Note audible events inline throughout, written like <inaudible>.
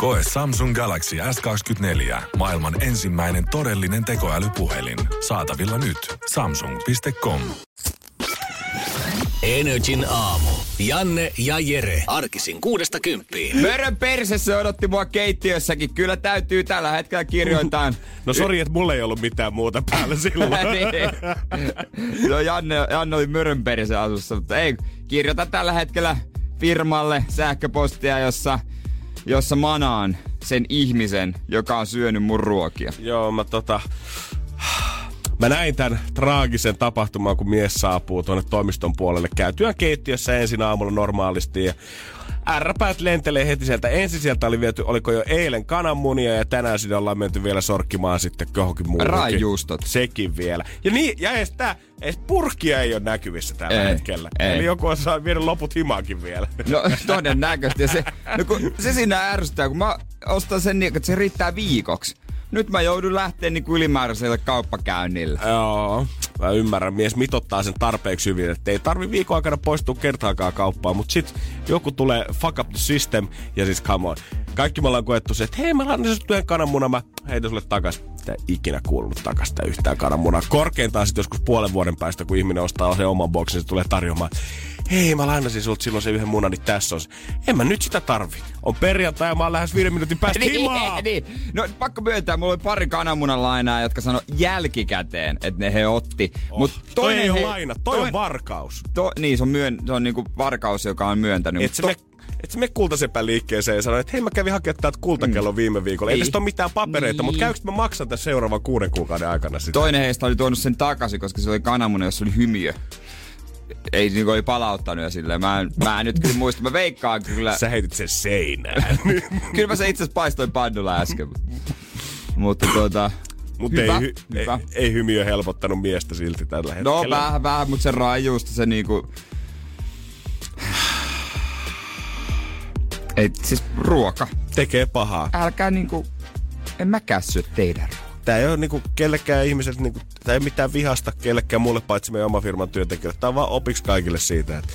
Koe Samsung Galaxy S24. Maailman ensimmäinen todellinen tekoälypuhelin. Saatavilla nyt. Samsung.com. Energin aamu. Janne ja Jere. Arkisin kuudesta kymppiin. Mörön persessä odotti mua keittiössäkin. Kyllä täytyy tällä hetkellä kirjoittaa. <laughs> No sori, että mulla ei ollut mitään muuta päällä silloin. <laughs> niin. no Janne, Janne oli mörön perse asussa, mutta ei. Kirjoita tällä hetkellä firmalle sähköpostia, jossa, jossa manaan sen ihmisen, joka on syönyt mun ruokia. Joo, mä tota... Mä näin tämän traagisen tapahtuman, kun mies saapuu tuonne toimiston puolelle käytyään keittiössä ensin aamulla normaalisti. Ja ärräpäät lentelee heti sieltä. Ensin sieltä oli viety, oliko jo eilen kananmunia ja tänään sinne ollaan menty vielä sorkkimaan sitten johonkin muuhun. Raijuustot. Sekin vielä. Ja niin, ja edes tää, edes purkkia ei ole näkyvissä tällä Ei, hetkellä. ei. Eli joku on saanut viedä loput himaakin vielä. No <laughs> todennäköisesti. Ja se, no kun, se siinä ärsyttää, kun mä ostan sen niin, että se riittää viikoksi. Nyt mä joudun lähteä niin ylimääräiselle kauppakäynnille. Joo, mä ymmärrän. Mies mitottaa sen tarpeeksi hyvin, että ei tarvi viikon aikana poistua kertaakaan kauppaan, mutta sit joku tulee fuck up the system ja siis come on. Kaikki me ollaan koettu se, että hei mä annan sinulle yhden kananmunan, mä heitän sulle takas. Mitä ikinä kuulunut takas sitä yhtään kananmunaa. Korkeintaan sitten joskus puolen vuoden päästä, kun ihminen ostaa sen oman boksin, se tulee tarjoamaan. Hei, mä lainasin sulta silloin se yhden munan, niin tässä on se. En mä nyt sitä tarvi. On perjantai ja mä oon lähes viiden minuutin päästä himaan. <laughs> niin. No pakko myöntää, mulla oli pari kananmunan lainaa, jotka sanoi jälkikäteen, että ne he otti. Oh, Mut toi ei ole he- laina, toi on varkaus. To, niin, se on, myön, se on niinku varkaus, joka on myöntänyt. Et se, me, et se me kultasepän liikkeeseen ja sanoi, että hei mä kävin hakemaan täältä kultakello viime viikolla. Ei Ei. tästä ole mitään papereita, Niin. mutta käykö mä maksan tässä seuraavan kuuden kuukauden aikana sitä? Toinen heistä oli tuonut sen takaisin, koska se oli kananmuna, jossa oli hymiö. Ei niinku oli palauttanut ja silleen. Mä en, mä en nyt kyllä muista. Mä veikkaan kyllä. Sä heitit sen seinään. <laughs> Kyllä mä se itse asiassa paistoin pannulla äsken. Mutta tuota... ei, Hyvä, hy, ei, hyvä. ei hymiö helpottanut miestä silti tällä No hetkellä. vähän, vähän, mutta se raijuusta se niinku... Ei, siis ruoka. Tekee pahaa. Älkää niinku... En mä kässy teidän Tää ei ole niinku kellekään ihmiseltä, niinku, tää ei ole mitään vihasta kellekään muulle paitsi meidän oma firman työntekijöille. Tää on vaan opiksi kaikille siitä, että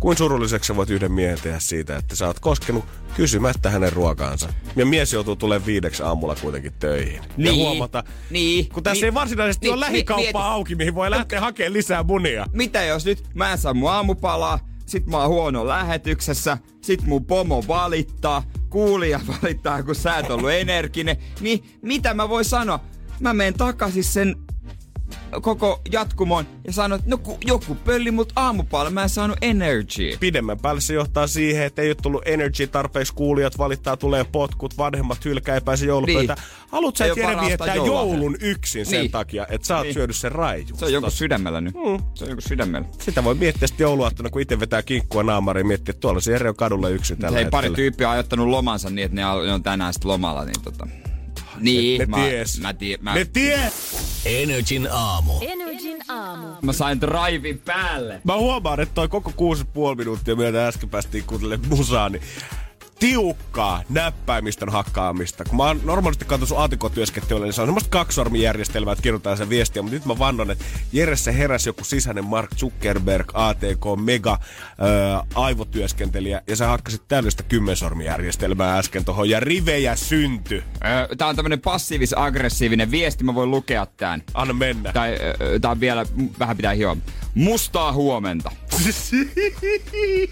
kuin surulliseksi sä voit yhden miehen tehdä siitä, että sä oot koskenut kysymättä hänen ruokaansa. Ja mies joutuu tulemaan viideksi aamulla kuitenkin töihin. Ja Niin. huomata, Niin. kun tässä Niin. ei varsinaisesti Niin, ole mi- lähikauppaa mieti- auki, mihin voi lähteä hakemaan lisää munia. Mitä jos nyt mä en saa mun aamupalaa, sit mä oon huono lähetyksessä, sit mun pomo valittaa, kuulija <laughs> valittaa, kun sä et ollut energinen, niin mitä mä voin sanoa? Mä menen takaisin sen koko jatkumon ja sanon, että no ku, joku pölli mut aamupalaa, mä en saanut energy. Pidemmän päälle se johtaa siihen, että ei ole tullut energy tarpeeksi, kuulijat valittaa, tulee potkut, vanhemmat hylkää, ei pääse joulupöytään. Niin. Haluat sä, Jere viettää joululahjaa. joulun yksin sen Niin. takia, että sä oot Niin. syönyt sen raijuusta. Se on joku sydämellä nyt. Mm. Se on joku sydämellä. Sitä voi miettiä sitten jouluaattona, kun itse vetää kinkkua naamariin, miettiä, että tuolla se Jere on kadulla yksin tällä Hei, pari tyyppiä on ajattanut lomansa niin, että ne on tänään sitten lomalla, niin tota... Niin, ne mä, ties. mä, tie, mä, Ne tie! Energin aamu. Energin aamu. mä sain drivin päälle. Mä huomaan, että toi koko 6,5 minuuttia, myötä äsken päästiin kuuntelemaan musaa, niin tiukkaa näppäimistön hakkaamista. Kun mä oon normaalisti katsonut sun aatikotyöskentelyä, niin se on semmoista kaksisormijärjestelmää, että kirjoitetaan sen viestiä. Mutta nyt mä vannon, että Jeressä heräsi joku sisäinen Mark Zuckerberg, ATK, mega ää, aivotyöskentelijä, ja sä hakkasit täydellistä kymmensormijärjestelmää äsken tohon, ja rivejä synty. Öö, tää on tämmönen passiivis-aggressiivinen viesti, mä voin lukea tän. Anna mennä. Tai öö, tää on vielä, vähän pitää hioa. Mustaa huomenta.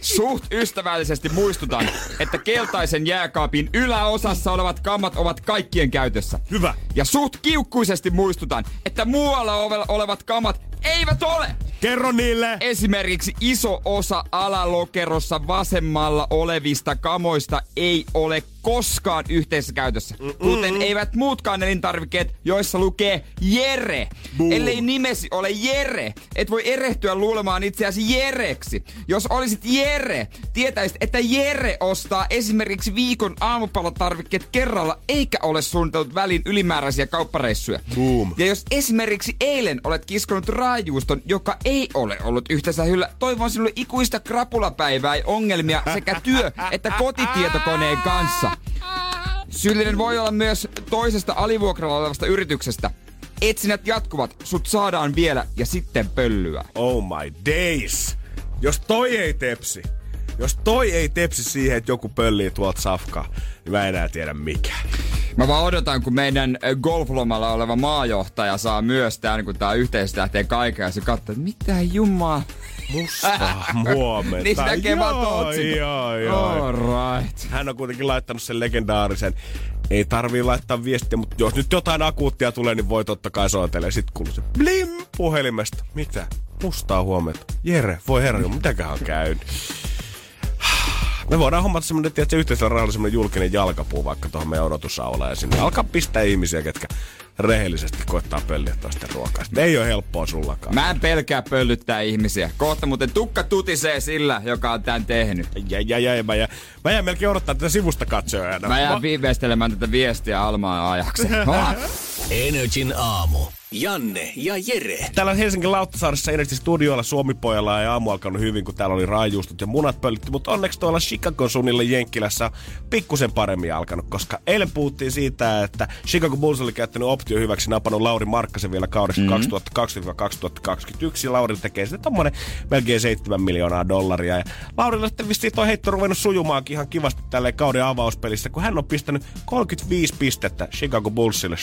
Suht ystävällisesti muistutan, että keltaisen jääkaapin yläosassa olevat kammat ovat kaikkien käytössä. Hyvä. Ja suht kiukkuisesti muistutan, että muualla olevat kamat eivät ole. Kerro niille! Esimerkiksi iso osa alalokerossa vasemmalla olevista kamoista ei ole koskaan yhteisessä käytössä. Kuten eivät muutkaan elintarvikkeet, joissa lukee Jere. Boom. Ellei nimesi ole Jere, et voi erehtyä luulemaan itseäsi Jereksi. Jos olisit Jere, tietäisit, että Jere ostaa esimerkiksi viikon aamupalatarvikkeet kerralla, eikä ole suunnitellut välin ylimääräisiä kauppareissuja. Boom. Ja jos esimerkiksi eilen olet kiskonut raajuuston, joka ei ole ollut yhteensä hyllä, toivon sinulle ikuista krapulapäivää ja ongelmia sekä työ- että kotitietokoneen kanssa. Syyllinen voi olla myös toisesta alivuokralla olevasta yrityksestä. Etsinnät jatkuvat, sut saadaan vielä ja sitten pöllyä. Oh my days. Jos toi ei tepsi, jos toi ei tepsi siihen, että joku pöllii tuolta safkaa, niin mä en enää tiedä mikä. Mä vaan odotan, kun meidän ö, golflomalla oleva maajohtaja saa myös tän, kun tää yhteys lähtee kaiken ja se katsoo, että mitä jumaa. Musta <laughs> huomenta. niin se näkee vaan Joo, joo, right. Hän on kuitenkin laittanut sen legendaarisen. Ei tarvii laittaa viestiä, mutta jos nyt jotain akuuttia tulee, niin voi totta kai soitella. Sitten kuuluu se blim puhelimesta. Mitä? Mustaa huomenta. Jere, voi herra, mitäköhän on käynyt? Me voidaan hommata semmonen, että yhteisellä rahalla semmonen julkinen jalkapuu vaikka tuohon meidän odotusaulaan ja sinne alkaa pistää ihmisiä, ketkä rehellisesti koittaa pölliä toisten ruokaa. Sitten ei ole helppoa sullakaan. Mä en pelkää pöllyttää ihmisiä. Kohta muuten tukka tutisee sillä, joka on tän tehnyt. Ja, ja, ja, mä, jään, mä jään melkein odottaa tätä sivusta katsojana. Mä jään viimeistelemään tätä viestiä Almaan ajaksi. <laughs> Energin aamu. Janne ja Jere. Täällä Helsingin Lauttasaaressa Energy Studioilla Suomipojalla ja aamu alkanut hyvin, kun täällä oli raajuustot ja munat pöllitti, mutta onneksi tuolla Chicago suunnilla Jenkkilässä on pikkusen paremmin alkanut, koska eilen puhuttiin siitä, että Chicago Bulls oli käyttänyt optio hyväksi, napannut Lauri Markkasen vielä kaudessa mm-hmm. 2020-2021, ja Lauri tekee sitten tommonen melkein 7 miljoonaa dollaria, ja Laurilla sitten vissiin toi heitto ruvennut sujumaankin ihan kivasti tälleen kauden avauspelissä, kun hän on pistänyt 35 pistettä Chicago Bullsille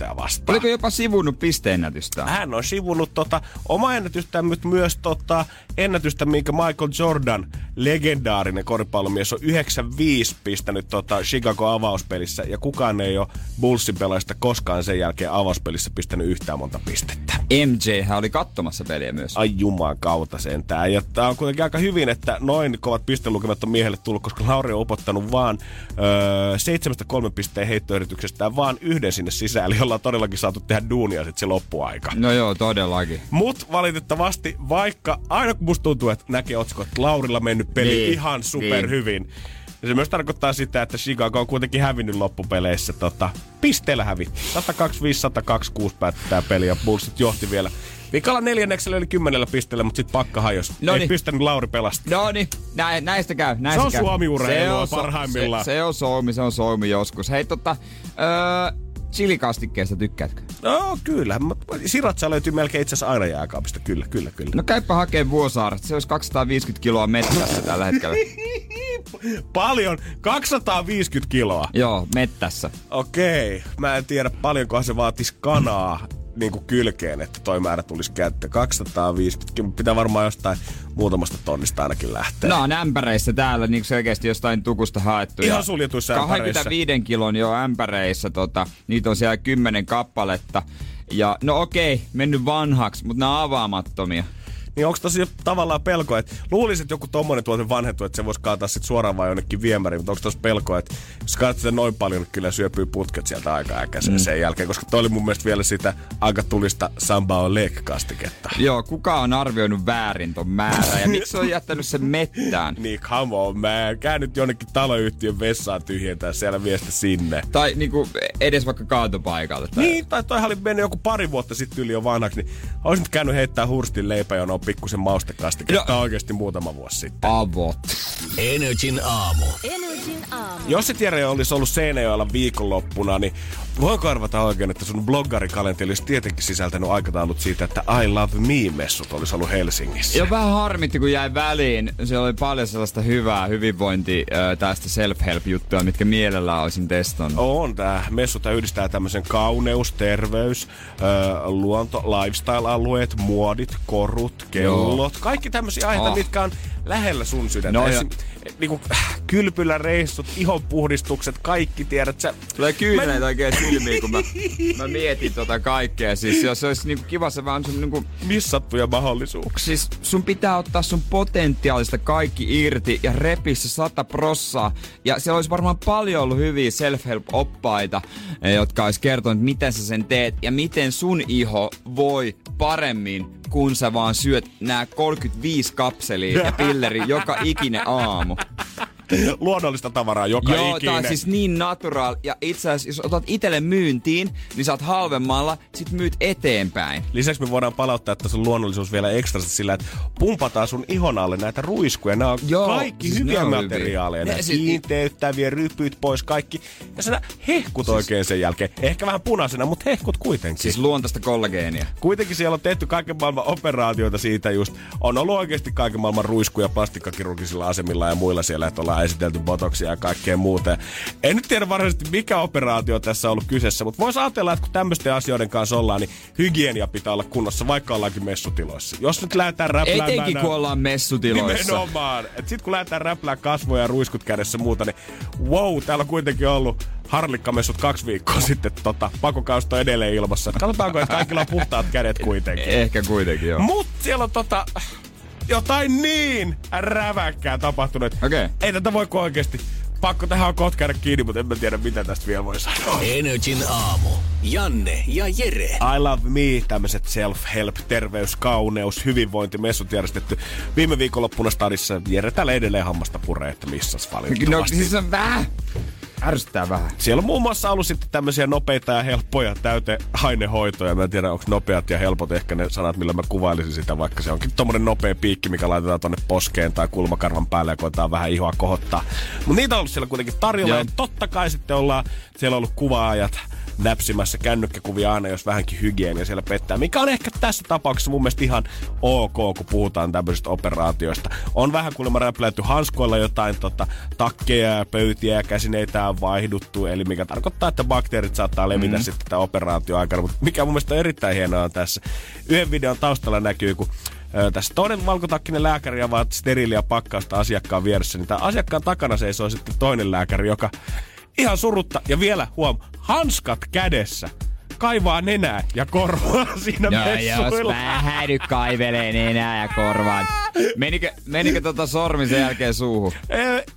Charlottea vastaan. Oliko jopa sivunut pisteennätystä? Hän on sivunut tota, oma ennätystään, mutta myös tota, ennätystä, minkä Michael Jordan, legendaarinen koripallomies, on 95 pistänyt tota, Chicago avauspelissä. Ja kukaan ei ole Bullsin pelaajista koskaan sen jälkeen avauspelissä pistänyt yhtään monta pistettä. MJ hän oli katsomassa peliä myös. Ai juman kautta sentään. Ja tää on kuitenkin aika hyvin, että noin kovat pistelukemat on miehelle tullut, koska Lauri on upottanut vaan öö, seitsemästä kolmen pisteen heittoyrityksestä vaan yhden sinne sisään, eli ollaan todellakin saatu tehdä duunia sitten se loppuaika. No joo, todellakin. Mut valitettavasti, vaikka aina kun musta tuntuu, että näkee otsikot, että Laurilla mennyt peli Niin, ihan super niin. hyvin. Ja se myös tarkoittaa sitä, että Chicago on kuitenkin hävinnyt loppupeleissä. Tota, pisteellä hävi. 125-126 päättää peli ja Bullsit johti vielä. Vikalla neljänneksellä oli kymmenellä pisteellä, mutta sitten pakka hajos. Noniin. Ei pistänyt Lauri pelasta. No niin, nä, näistä käy. Näistä Se on käy. Suomi-urheilua so- parhaimmillaan. Se, se, on Suomi, se on Suomi joskus. Hei tota, öö, chilikastikkeesta tykkäätkö? No kyllä. Siratsa löytyy melkein itse asiassa aina jääkaapista. Kyllä, kyllä, kyllä. No käypä hakee Vuosaaresta. Se olisi 250 kiloa mettässä <laughs> tällä hetkellä. Paljon. 250 kiloa. Joo, mettässä. Okei, mä en tiedä paljonko se vaatisi kanaa niin kuin kylkeen, että toi määrä tulisi käyttöön. 250, pitää varmaan jostain muutamasta tonnista ainakin lähteä. No on ämpäreissä täällä niin selkeästi jostain tukusta haettu. Ihan suljetuissa ämpäreissä. 25 kilon jo ämpäreissä, tota, niitä on siellä 10 kappaletta. Ja no okei, mennyt vanhaksi, mutta nämä on avaamattomia. Niin onko tosi tavallaan pelko, että luulisin, että joku tommonen tuote vanhentuu, että se voisi kaataa sit suoraan vaan jonnekin viemäriin, mutta onko tossa pelko, että jos sitä noin paljon, niin kyllä syöpyy putket sieltä aika äkäisen mm. sen jälkeen, koska toi oli mun mielestä vielä sitä aika tulista Sambao Lake-kastiketta. Joo, kuka on arvioinut väärin ton määrän ja miksi on <laughs> jättänyt sen mettään? Niin, come on, mä käyn nyt jonnekin taloyhtiön vessaan tyhjentää siellä viestä sinne. Tai niinku edes vaikka kaatopaikalle. Tai... Niin, tai toihan oli mennyt joku pari vuotta sitten yli jo vanhaksi, niin olisin nyt käynyt heittää hurstin leipäjonoon pikkusen maustekastiketta No. oikeasti muutama vuosi sitten. Avot. Energin aamu. Energin aamu. Jos se tiedä olisi ollut Seinäjoella viikonloppuna, niin voinko arvata oikein, että sun bloggarikalenteri olisi tietenkin sisältänyt aikataulut siitä, että I Love Me-messut olisi ollut Helsingissä. Jo vähän harmitti, kun jäi väliin. Siellä oli paljon sellaista hyvää hyvinvointi tästä self-help-juttuja, mitkä mielellään olisin testannut. On tää messu, tää yhdistää tämmöisen kauneus, terveys, luonto, lifestyle-alueet, muodit, korut, kellot. Kaikki tämmöisiä aiheita, Oh. mitkä on lähellä sun sydäntä. No Esim, niinku, kylpyläreissut, ihonpuhdistukset, kaikki tiedät sä. Tulee kyyneleet oikein silmiin, kun mä, mä mietin tota kaikkea. Siis jos se olisi niinku kiva, se vaan sun niinku... Missattuja mahdollisuuksia. Siis sun pitää ottaa sun potentiaalista kaikki irti ja repiä se sata prossaa. Ja siellä olisi varmaan paljon ollut hyviä self-help-oppaita, eh, jotka olisi kertonut, miten sä sen teet ja miten sun iho voi paremmin, kun sä vaan syöt nämä 35 kapselia ja <laughs> pilleri joka ikinen aamu. <laughs> Luonnollista tavaraa joka Joo, ikinen. tää on siis niin natural. Ja itse asiassa, jos otat itelle myyntiin, niin saat halvemmalla, sit myyt eteenpäin. Lisäksi me voidaan palauttaa tässä luonnollisuus vielä ekstra sillä, että pumpataan sun ihon alle näitä ruiskuja. Nämä on Joo, kaikki siis hyviä materiaaleja. hyviä. Ne siis- kiinteyttäviä, rypyt pois, kaikki. Ja sä hehkut oikein sen jälkeen. Ehkä vähän punaisena, mutta hehkut kuitenkin. Siis luontaista kollageenia. Kuitenkin siellä on tehty kaiken maailman operaatioita siitä just. On ollut oikeasti kaiken maailman ruiskuja plastikkakirurgisilla asemilla ja muilla siellä, että ollaan esitelty botoksia ja kaikkea muuta. En nyt tiedä varsinaisesti mikä operaatio tässä on ollut kyseessä, mutta voisi ajatella, että kun tämmöisten asioiden kanssa ollaan, niin hygienia pitää olla kunnossa, vaikka ollaankin messutiloissa. Jos nyt lähdetään räpläämään... Etenkin kun ollaan messutiloissa. Nimenomaan. Et sit kun lähdetään räplää kasvoja ja ruiskut kädessä muuta, niin wow, täällä on kuitenkin ollut harlikkamessut kaksi viikkoa <laughs> sitten tota, pakokausta edelleen ilmassa. Katsotaanko, että kaikilla on puhtaat kädet kuitenkin. Ehkä kuitenkin, joo. Mut siellä on tota, jotain niin räväkkää tapahtunut. Okei. Ei tätä voi kuin oikeesti. Pakko tähän on kohta käydä kiinni, mutta en mä tiedä mitä tästä vielä voi sanoa. Energin aamu. Janne ja Jere. I love me, tämmöiset self-help, terveys, kauneus, hyvinvointimessut järjestetty viime viikonloppuna stadissa. Jere täällä edelleen hammasta puree, että missas No valitettavasti. siis on vähän. Ärsyttää vähän. Siellä on muun muassa ollut sitten tämmöisiä nopeita ja helppoja täyteainehoitoja. Mä en tiedä, onko nopeat ja helpot ehkä ne sanat, millä mä kuvailisin sitä, vaikka se onkin tommonen nopea piikki, mikä laitetaan tonne poskeen tai kulmakarvan päälle ja koetaan vähän ihoa kohottaa. Mutta niitä on ollut siellä kuitenkin tarjolla Joo. ja totta kai sitten ollaan, siellä on ollut kuvaajat näpsimässä kännykkäkuvia aina, jos vähänkin hygienia siellä pettää. Mikä on ehkä tässä tapauksessa mun mielestä ihan ok, kun puhutaan tämmöisistä operaatioista. On vähän kuulemma räpläyty hanskoilla jotain tota, takkeja ja pöytiä ja käsineitä on vaihduttu, eli mikä tarkoittaa, että bakteerit saattaa levitä mm. sitten tämän operaation aikana. Mutta mikä mun mielestä on erittäin hienoa on tässä. Yhden videon taustalla näkyy, kun tässä toinen valkotakkinen lääkäri avaa steriiliä pakkausta asiakkaan vieressä, niin tämä asiakkaan takana seisoo sitten toinen lääkäri, joka ihan surutta. Ja vielä huom, hanskat kädessä kaivaa nenää ja korvaa <laughs> siinä messuilla. vähän nyt kaivelee nenää ja korvaan. Menikö, menikö tota sormi sen jälkeen suuhun?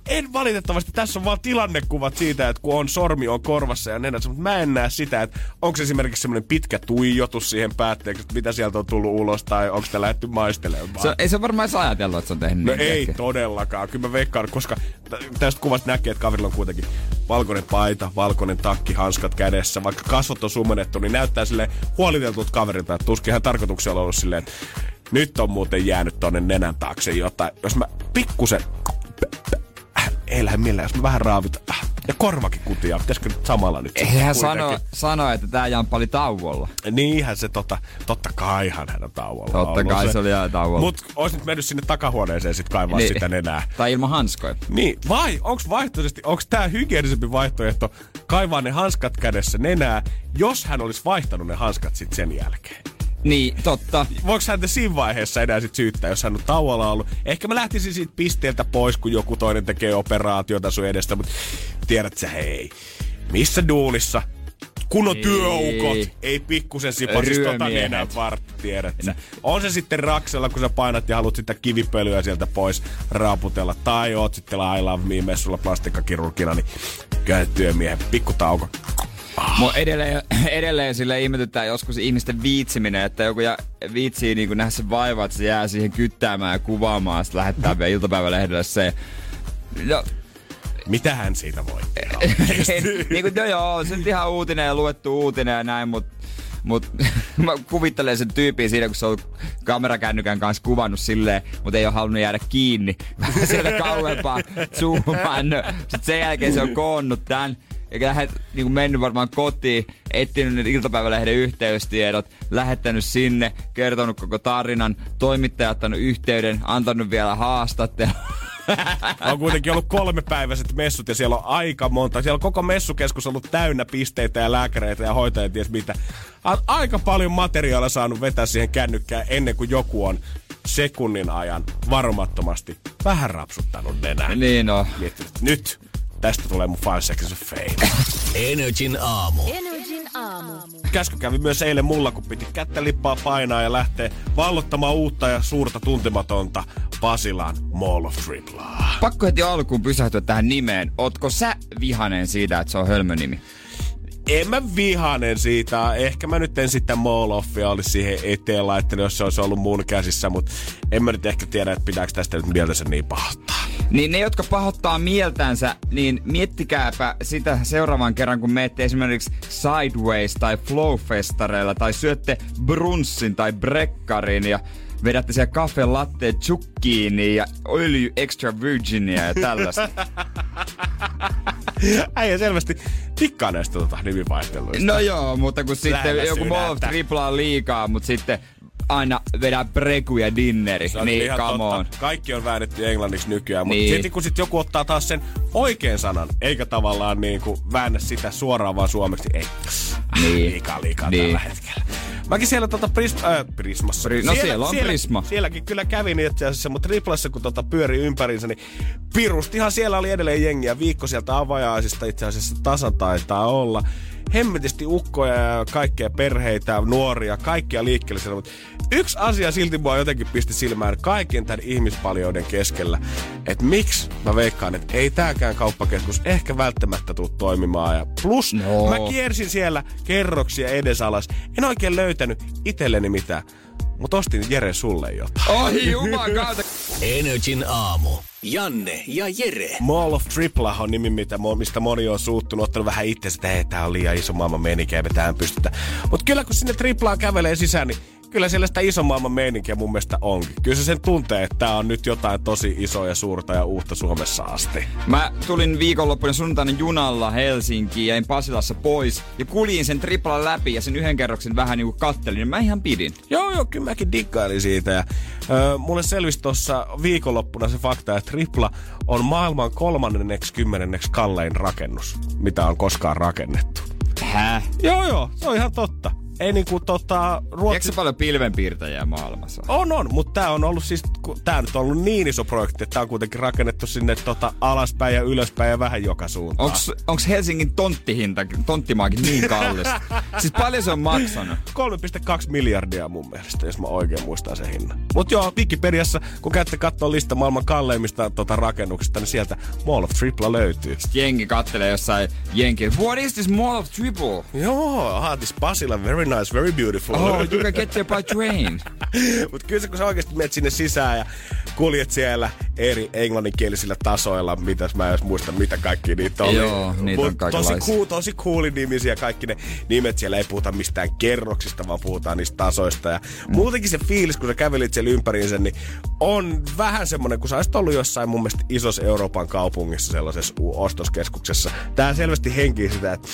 En valitettavasti. Tässä on vaan tilannekuvat siitä, että kun on sormi on korvassa ja nenässä, mutta mä en näe sitä, että onko esimerkiksi semmoinen pitkä tuijotus siihen päätteeksi, että mitä sieltä on tullut ulos tai onko sitä lähdetty maistelemaan. Se, ei se varmaan edes ajatellut, että se on tehnyt No niin. ei tiedätkö? todellakaan. Kyllä mä veikkaan, koska tästä kuvasta näkee, että kaverilla on kuitenkin valkoinen paita, valkoinen takki, hanskat kädessä. Vaikka kasvot on sumennettu, niin näyttää sille huoliteltulta kaverilta, että tuskin ihan tarkoituksella ollut silleen, että nyt on muuten jäänyt tonne nenän taakse jotain. Jos mä pikkusen ei lähde millään, jos mä vähän raavit ja korvakin kutia. Pitäisikö nyt samalla nyt Eihän kuitenkin? sano, sano, että tää Jamppa oli tauolla. Niinhän se tota, totta kaihan hän on tauolla Totta ollut kai se oli ihan tauolla. Mut ois nyt mennyt sinne takahuoneeseen sit kaivaa Niin. sitä nenää. Tai ilman hanskoja. Niin, vai onks vaihtoehtoisesti, onks tää hygienisempi vaihtoehto kaivaa ne hanskat kädessä nenää, jos hän olisi vaihtanut ne hanskat sit sen jälkeen? Niin, totta. Voiko häntä siinä vaiheessa enää sit syyttää, jos hän on tauolla ollut? Ehkä mä lähtisin siitä pisteeltä pois, kun joku toinen tekee operaatiota sun edestä, mutta tiedät sä, hei, missä duunissa? Kun on Ei. työukot, ei pikkusen sipasis tota Ryömiehet. nenän vartti, tiedät sä. On se sitten raksella, kun sä painat ja haluat sitä kivipölyä sieltä pois raaputella. Tai oot sitten I Love Me messulla plastikkakirurgina, niin kyllä työmiehen pikkutauko. Mua edelleen, <clears throat> edelleen sille ihmetyttää joskus ihmisten viitsiminen, että joku ja viitsii niin nähdä sen vaivaa, että se jää siihen kyttäämään ja kuvaamaan, sitten lähettää vielä iltapäivälehdelle se. No, Mitä hän siitä voi <laughs> niin kuin, no joo, se on ihan uutinen ja luettu uutinen ja näin, mutta mut, <laughs> mä kuvittelen sen tyypin siinä, kun se on kamerakännykän kanssa kuvannut silleen, mutta ei ole halunnut jäädä kiinni. Vähän <laughs> sieltä kauempaa zoomannut. Sitten sen jälkeen se on koonnut tän. Ja lähet, niin kuin mennyt varmaan kotiin, etsinyt ne iltapäivälehden yhteystiedot, lähettänyt sinne, kertonut koko tarinan, toimittaja ottanut yhteyden, antanut vielä haastattelun. <laughs> on kuitenkin ollut kolmepäiväiset messut ja siellä on aika monta. Siellä on koko messukeskus ollut täynnä pisteitä ja lääkäreitä ja hoitajia, ties mitä. On aika paljon materiaalia saanut vetää siihen kännykkään ennen kuin joku on sekunnin ajan varomattomasti vähän rapsuttanut nenää. Niin on. Nyt tästä tulee mun Five Seconds of Fame. Energin aamu. Energin aamu. Käsky kävi myös eilen mulla, kun piti kättä lippaa painaa ja lähteä vallottamaan uutta ja suurta tuntematonta Basilan Mall of Triplaa. Pakko heti alkuun pysähtyä tähän nimeen. Ootko sä vihanen siitä, että se on hölmönimi? En mä vihanen siitä. Ehkä mä nyt en sitten Mall Offia olisi siihen eteen laittanut, jos se olisi ollut mun käsissä, mutta en mä nyt ehkä tiedä, että pitääkö tästä nyt mieltä sen niin pahoittaa. Niin ne, jotka pahoittaa mieltänsä, niin miettikääpä sitä seuraavan kerran, kun menette esimerkiksi Sideways tai Flow-festareilla tai syötte brunssin tai brekkarin ja vedätte siellä kafe latte chukkiini ja öljy extra virginia ja tällaista. <laughs> Äijä selvästi tikkaa näistä tota, nimivaihteluista. no joo, mutta kun sitten Lähellä joku Mall of sydäntä. Tripla on liikaa, mutta sitten aina vedää preku ja dinneri, Se on niin ihan come on. totta. Kaikki on väännetty englanniksi nykyään, mutta Niin. sitten kun sit joku ottaa taas sen oikean sanan, eikä tavallaan niin kuin väännä sitä suoraan vaan suomeksi, ei. Niin. Liikaa, liikaa Niin. tällä hetkellä. Mäkin siellä tota Prisma, äh, Prismassa. Pri- no siellä on Prisma. Sielläkin kyllä kävin itse asiassa, mutta Triplassa kun tota pyöri ympärinsä, niin pirustihan siellä oli edelleen jengiä. Viikko sieltä avajaisista itse asiassa tasan taitaa olla. Hemmetisti ukkoja ja kaikkea perheitä, nuoria, kaikkia liikkeelle siellä. Mutta yksi asia silti mua jotenkin pisti silmään kaiken tämän ihmispaljouden keskellä. Että miksi mä veikkaan, että ei tääkään kauppakeskus ehkä välttämättä tule toimimaan. Ja plus No. mä kiersin siellä kerroksia edesalas. En oikein löytänyt itselleni mitään. Mutta ostin Jere sulle jotain. Oi jumakauta. Energin aamu. Janne ja Jere. Mall of Tripla on nimi, mitä, mistä moni on suuttunut, ottanut vähän itse että hei, on liian iso maailman meininki, ei me tähän pystytä. Mutta kyllä kun sinne Triplaan kävelee sisään, niin kyllä siellä sitä ison maailman meininkiä mun mielestä onkin. Kyllä se sen tuntee, että tää on nyt jotain tosi isoa ja suurta ja uutta Suomessa asti. Mä tulin viikonloppuna sunnuntaina junalla Helsinkiin, jäin Pasilassa pois ja kuljin sen triplan läpi ja sen yhden kerroksen vähän niinku kattelin ja mä ihan pidin. Joo, joo, kyllä mäkin diggailin siitä. Ja, ö, mulle selvisi tuossa viikonloppuna se fakta, että Tripla on maailman kolmanneksi kymmenenneksi kallein rakennus, mitä on koskaan rakennettu. Häh? Joo, joo, se on ihan totta. Ei niinku tota, Ruotsi... sä paljon pilvenpiirtäjiä maailmassa? On, on, mutta tämä on ollut siis, tää nyt on ollut niin iso projekti, että tää on kuitenkin rakennettu sinne tota, alaspäin ja ylöspäin ja vähän joka suuntaan. Onks, onks Helsingin tonttihinta, tonttimaakin niin kallis? <laughs> siis paljon se on maksanut? 3,2 miljardia mun mielestä, jos mä oikein muistan sen hinnan. Mut joo, Wikipediassa, kun käytte katsoa lista maailman kalleimmista tota, rakennuksista, niin sieltä Mall of Tripla löytyy. Jengi kattelee jossain jenki. What is this Mall of Triple? Joo, ah, this Basila, very nice, very beautiful. Oh, you can get there by train. <laughs> Mutta kyllä se, kun sä oikeasti menet sinne sisään ja kuljet siellä eri englanninkielisillä tasoilla, mitäs mä en edes muista, mitä kaikki niitä oli. Joo, niitä on Mut tosi, kaikenlaisia. cool, tosi coolin nimisiä kaikki ne nimet. Siellä ei puhuta mistään kerroksista, vaan puhutaan niistä tasoista. Ja Mm. muutenkin se fiilis, kun sä kävelit siellä ympäriinsä, niin on vähän semmonen, kun sä olisit ollut jossain mun mielestä isossa Euroopan kaupungissa sellaisessa ostoskeskuksessa. Tää selvästi henkii sitä, että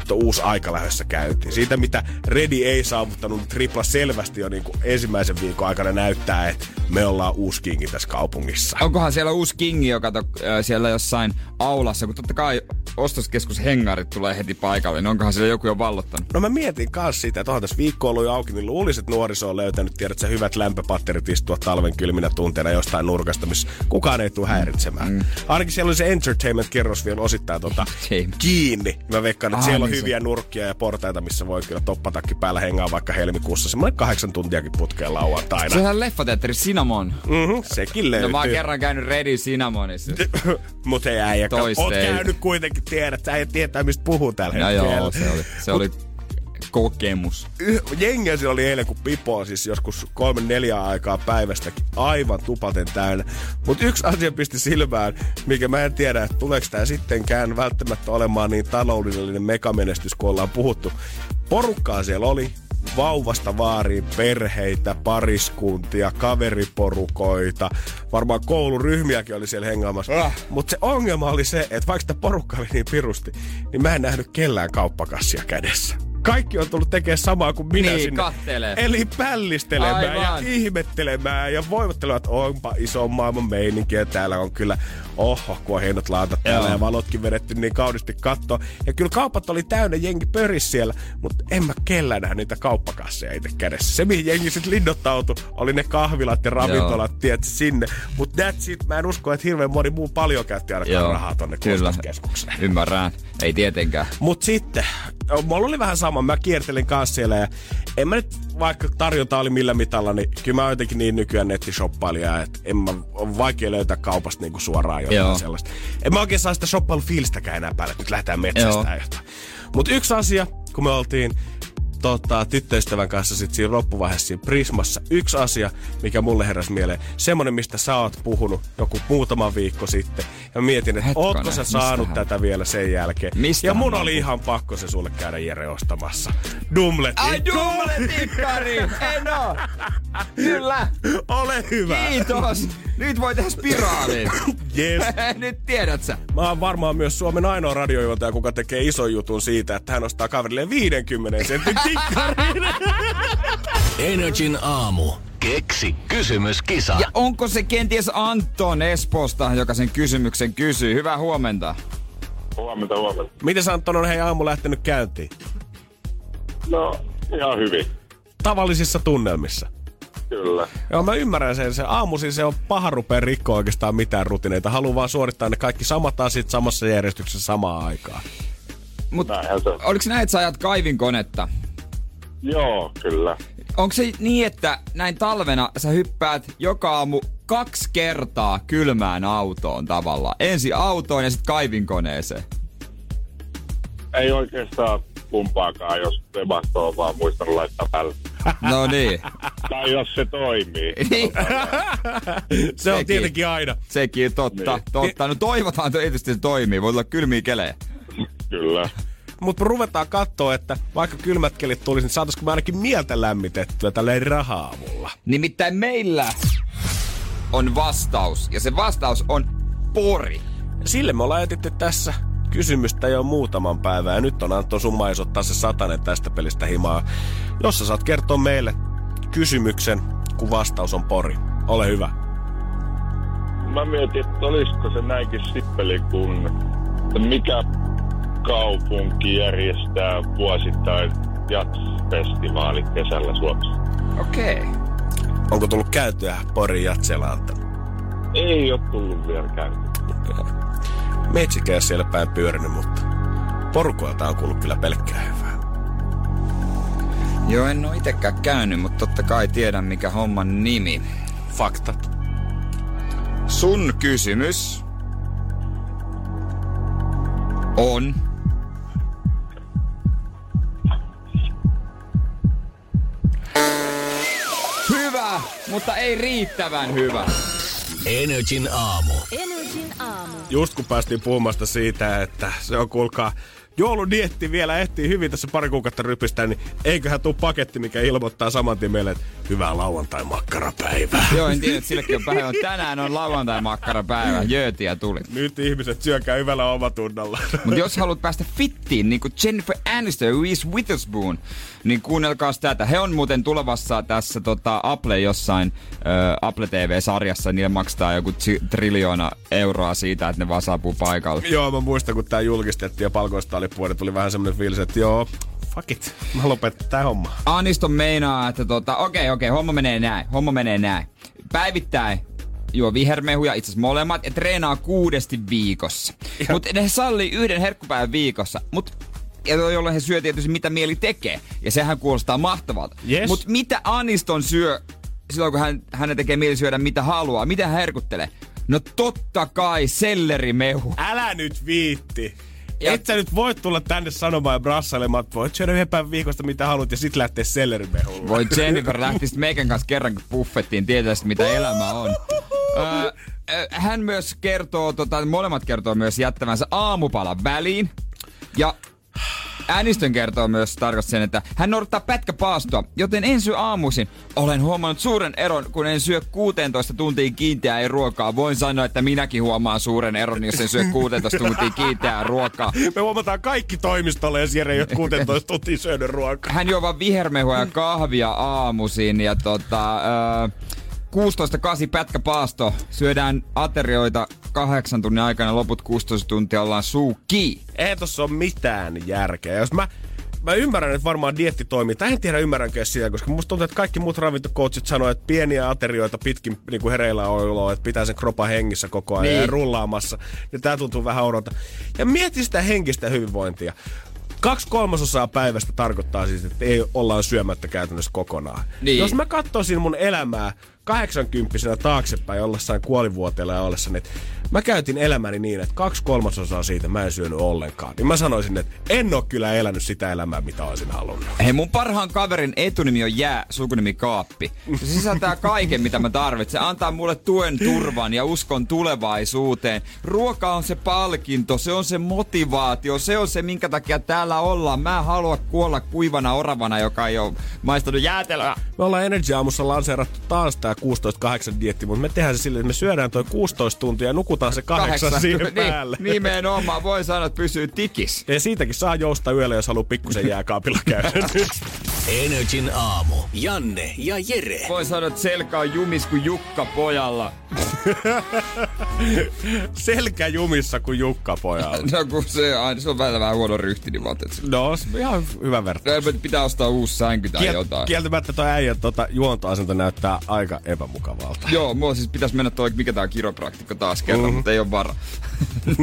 että uusi aika lähdössä käyntiin. Siitä, mitä Redi ei saavuttanut, niin Tripla selvästi jo niin kuin ensimmäisen viikon aikana näyttää, että me ollaan uusi kingi tässä kaupungissa. Onkohan siellä uusi kingi, joka to, äh, siellä jossain aulassa, kun totta kai ostoskeskus hengarit tulee heti paikalle, niin onkohan siellä joku jo vallottanut? No mä mietin kanssa sitä, että onhan tässä viikko ollut jo auki, niin luulisin, että nuoriso on löytänyt, tiedät sä, hyvät lämpöpatterit istua talven kylminä tunteina jostain nurkasta, missä kukaan ei tule häiritsemään. Mm. Ainakin siellä oli se entertainment-kerros vielä osittain tota, Entertainment. kiinni. Mä veikkaan, että Ah, siellä on niin se- hyviä nurkkia ja portaita, missä voi kyllä toppatakki päällä hengaa vaikka helmikuussa. Semmoinen kahdeksan tuntiakin putkeen lauantaina. Se on leffateatteri Cinnamon. Mm-hmm, sekin löytyy. No mä oon kerran käynyt Ready Cinnamonissa. <laughs> Mut ei äijä. Oot käynyt kuitenkin, tiedät. Sä ei tietää, mistä puhuu tällä No hetkellä. joo, se oli, se oli kokemus. Jengiä siellä oli eilen, kun Pipo on siis joskus kolme neljä aikaa päivästäkin aivan tupaten täynnä. Mutta yksi asia pisti silmään, mikä mä en tiedä, että tuleeko tämä sittenkään välttämättä olemaan niin taloudellinen megamenestys, kun ollaan puhuttu. Porukkaa siellä oli, vauvasta vaariin perheitä, pariskuntia, kaveriporukoita, varmaan kouluryhmiäkin oli siellä hengaamassa. Ah. Mutta se ongelma oli se, että vaikka sitä porukka oli niin pirusti, niin mä en nähnyt kellään kauppakassia kädessä. kaikki on tullut tekemään samaa kuin minä Niin, sinne. kattelee. Eli pällistelemään Aivan. ja ihmettelemään ja voivottelemaan, että onpa iso maailman meininki ja täällä on kyllä, oho, kun on hienot laatat täällä Joo. ja valotkin vedetty niin kauniisti katto. Ja kyllä kaupat oli täynnä, jengi pöris siellä, mutta en mä kellään nähnyt niitä kauppakasseja itse kädessä. Se, mihin jengi sitten linnoittautui, oli ne kahvilat ja ravintolat, tiedät, sinne. Mutta that's it, mä en usko, että hirveän moni muu paljon käytti ainakaan rahaa tonne kyllä. kostoskeskukseen. Ymmärrän. Ei tietenkään. Mut sitten, mulla oli vähän sama. Mä kiertelin kanssa siellä ja en mä nyt, vaikka tarjonta oli millä mitalla, niin kyllä mä oon jotenkin niin nykyään nettishoppailijaa, että en mä, on vaikea löytää kaupasta niinku suoraan jotain Joo. sellaista. En mä oikein saa sitä shoppailufiilistäkään enää päälle, että nyt lähdetään metsästään jotain. Mut yksi asia, kun me oltiin tota, tyttöystävän kanssa sit siinä loppuvaiheessa siinä Prismassa. Yksi asia, mikä mulle heräsi mieleen. Semmonen, mistä sä oot puhunut joku muutama viikko sitten. Ja mietin, että ootko sä saanut mistähän? tätä vielä sen jälkeen. Mistähän ja mun oli ihan pakko se sulle käydä Jere ostamassa. Dumlet. Ai dubletikkari! En oo! Kyllä! Ole hyvä. Kiitos! Nyt voi tehdä spiraalin. <coughs> Yes. <coughs> Nyt tiedät sä. Mä oon varmaan myös Suomen ainoa radiojuontaja, kuka tekee ison jutun siitä, että hän ostaa kaverille 50 sentin <coughs> tikkarin. Energin aamu. Keksi kysymyskisa. Ja onko se kenties Anton Espoosta, joka sen kysymyksen kysyy? Hyvää huomenta. Huomenta, huomenta. Miten Anton on hei aamu lähtenyt käyntiin? No, ihan hyvin. Tavallisissa tunnelmissa. Kyllä. Joo, mä ymmärrän sen. Se aamuisin se on paha rupea rikkoa oikeastaan mitään rutineita. Haluaa vaan suorittaa ne kaikki samat asiat samassa järjestyksessä samaan aikaan. Mut Näinhän se on. oliko näin, että sä ajat kaivinkonetta? Joo, kyllä. Onko se niin, että näin talvena sä hyppäät joka aamu kaksi kertaa kylmään autoon tavallaan? Ensin autoon ja sitten kaivinkoneeseen. Ei oikeastaan kumpaakaan, jos Webasto on vaan muistanut laittaa päälle. No niin. Tai jos se toimii. Niin. <laughs> Se on Sekin. tietenkin aina. Sekin totta, Niin. totta. No toivotaan tietysti se toimii. Voi olla kylmiä kelejä. Kyllä. Mutta ruvetaan katsoa, että vaikka kylmät kelit tulisi, niin saataisiko me ainakin mieltä lämmitettyä tälleen raha-avulla. Nimittäin meillä on vastaus. Ja se vastaus on Pori. Sille me ollaan etitty tässä kysymystä jo muutaman päivän. Ja nyt on Antto sun mais ottaa se satanen tästä pelistä himaa. Jos sä saat kertoa meille kysymyksen, kun vastaus on pori. Ole hyvä. Mä mietin, että olisiko se näinkin sippeli, kun että mikä kaupunki järjestää vuosittain jatsfestivaalit kesällä Suomessa. Okei. Okay. Onko tullut käytyä Porin jatselanta? Ei ole tullut vielä käyty. Meitsikään siellä päin pyörinyt, mutta porukoilta on kuullut kyllä pelkkää hyvää. Joo, en oo itekään käynyt, mutta totta kai tiedän mikä homman nimi. Faktat. Sun kysymys on... Hyvä, mutta ei riittävän hyvä. Energin aamu. Energin aamu. Just kun päästiin puhumasta siitä, että se on kuulkaa jouludietti vielä ehtii hyvin tässä pari kuukautta rypistää, niin eiköhän tuu paketti, mikä ilmoittaa saman tien meille, että hyvää lauantai-makkarapäivää. Joo, en tiedä, että sillekin on päivä. Tänään on lauantai-makkarapäivä. Jöötiä tuli. Nyt ihmiset syökää hyvällä omatunnolla. Mutta jos haluat päästä fittiin, niin kuin Jennifer Aniston ja Reese Witherspoon, niin kuunnelkaas tätä. He on muuten tulevassa tässä tota, Apple jossain ö, Apple TV-sarjassa. Niille maksetaan joku tri- triljoona euroa siitä, että ne vaan saapuu paikalle. joo, mä muistan, kun tää julkistettiin ja palkoista oli puoli, tuli vähän semmonen fiilis, että joo, fuck it, mä lopetan tää homma. Aniston meinaa, että tota, okei, okei, homma menee näin, homma menee näin. Päivittäin juo vihermehuja, itse asiassa molemmat, ja treenaa kuudesti viikossa. Mutta ne sallii yhden herkkupäivän viikossa, mutta jolloin he syö tietysti mitä mieli tekee. Ja sehän kuulostaa mahtavalta. Yes. Mutta mitä Aniston syö silloin, kun hän, hän tekee mieli syödä mitä haluaa? Mitä hän herkuttelee? No totta kai sellerimehu. Älä nyt viitti. Ja- Et sä nyt voit tulla tänne sanomaan ja brassailemaan, että voit syödä yhden päivän viikosta mitä haluat ja sit lähteä sellerimehulle. Voi Jennifer lähtisi meikän kanssa kerran buffettiin tietäisi mitä elämä on. Öö, hän myös kertoo, tota, molemmat kertoo myös jättävänsä aamupalan väliin. Ja Änistön kertoo myös tarkasti sen, että hän noudattaa pätkäpaastoa, joten en syö aamuisin. Olen huomannut suuren eron, kun en syö 16 tuntiin kiinteää ei ruokaa. Voin sanoa, että minäkin huomaan suuren eron, jos en syö 16 tuntia kiinteää ruokaa. Me huomataan kaikki toimistolle, jos Jere ei ole 16 tuntia syönyt ruokaa. Hän juo vaan vihermehua ja kahvia aamuisin ja tota... Öö, 16-8 pätkä paasto. Syödään aterioita kahdeksan tunnin aikana, loput 16 tuntia ollaan suu kiinni. Eihän tossa ole mitään järkeä. Jos mä mä ymmärrän, että varmaan dietti toimii. Tai en tiedä ymmärränkö sitä, koska musta tuntuu, että kaikki muut ravintokoutsit sanoo, että pieniä aterioita pitkin niin kuin hereillä oloa, että pitää sen kropa hengissä koko ajan niin. ja rullaamassa. Ja tää tuntuu vähän oudolta. Ja mieti sitä henkistä hyvinvointia. Kaksi kolmasosaa päivästä tarkoittaa siis, että ei ollaan syömättä käytännössä kokonaan. Niin. Jos mä katsoisin mun elämää 80 taaksepäin ollessaan kuolivuoteella ja ollessani, että mä käytin elämäni niin, että kaksi kolmasosaa siitä mä en syönyt ollenkaan. Niin mä sanoisin, että en oo kyllä elänyt sitä elämää, mitä olisin halunnut. Hei, mun parhaan kaverin etunimi on Jää, sukunimi Kaappi. Se sisältää kaiken, mitä mä tarvitsen. Se antaa mulle tuen, turvan ja uskon tulevaisuuteen. Ruoka on se palkinto, se on se motivaatio, se on se, minkä takia täällä ollaan. Mä en halua kuolla kuivana oravana, joka ei ole maistanut jäätelöä. Me ollaan Energy Aamussa lanseerattu taas tää 16-8 dietti, mutta me tehdään se silleen, että me syödään toi 16 tuntia ja nukutaan se kahdeksan siihen päälle. Niin, nimenomaan. Voi sanoa, että pysyy tikis. Ja siitäkin saa jousta yöllä, jos haluaa pikkusen jääkaapilla käydä. <laughs> Energin aamu. Janne ja Jere. Voi sanoa, että selkä on jumis kuin Jukka pojalla. <laughs> Selkä jumissa kuin Jukka pojalla. No kun se, aina, se on välillä vähän huono ryhti, niin mä että No, se on ihan hyvä vertaus. No, pitää ostaa uusi sänky tai Kiel- jotain. kieltämättä toi äijän tota, juontoasento näyttää aika epämukavalta. Joo, mua siis pitäisi mennä toi, mikä tää kiropraktikko taas kerran, mm-hmm. mutta ei ole vara. <laughs>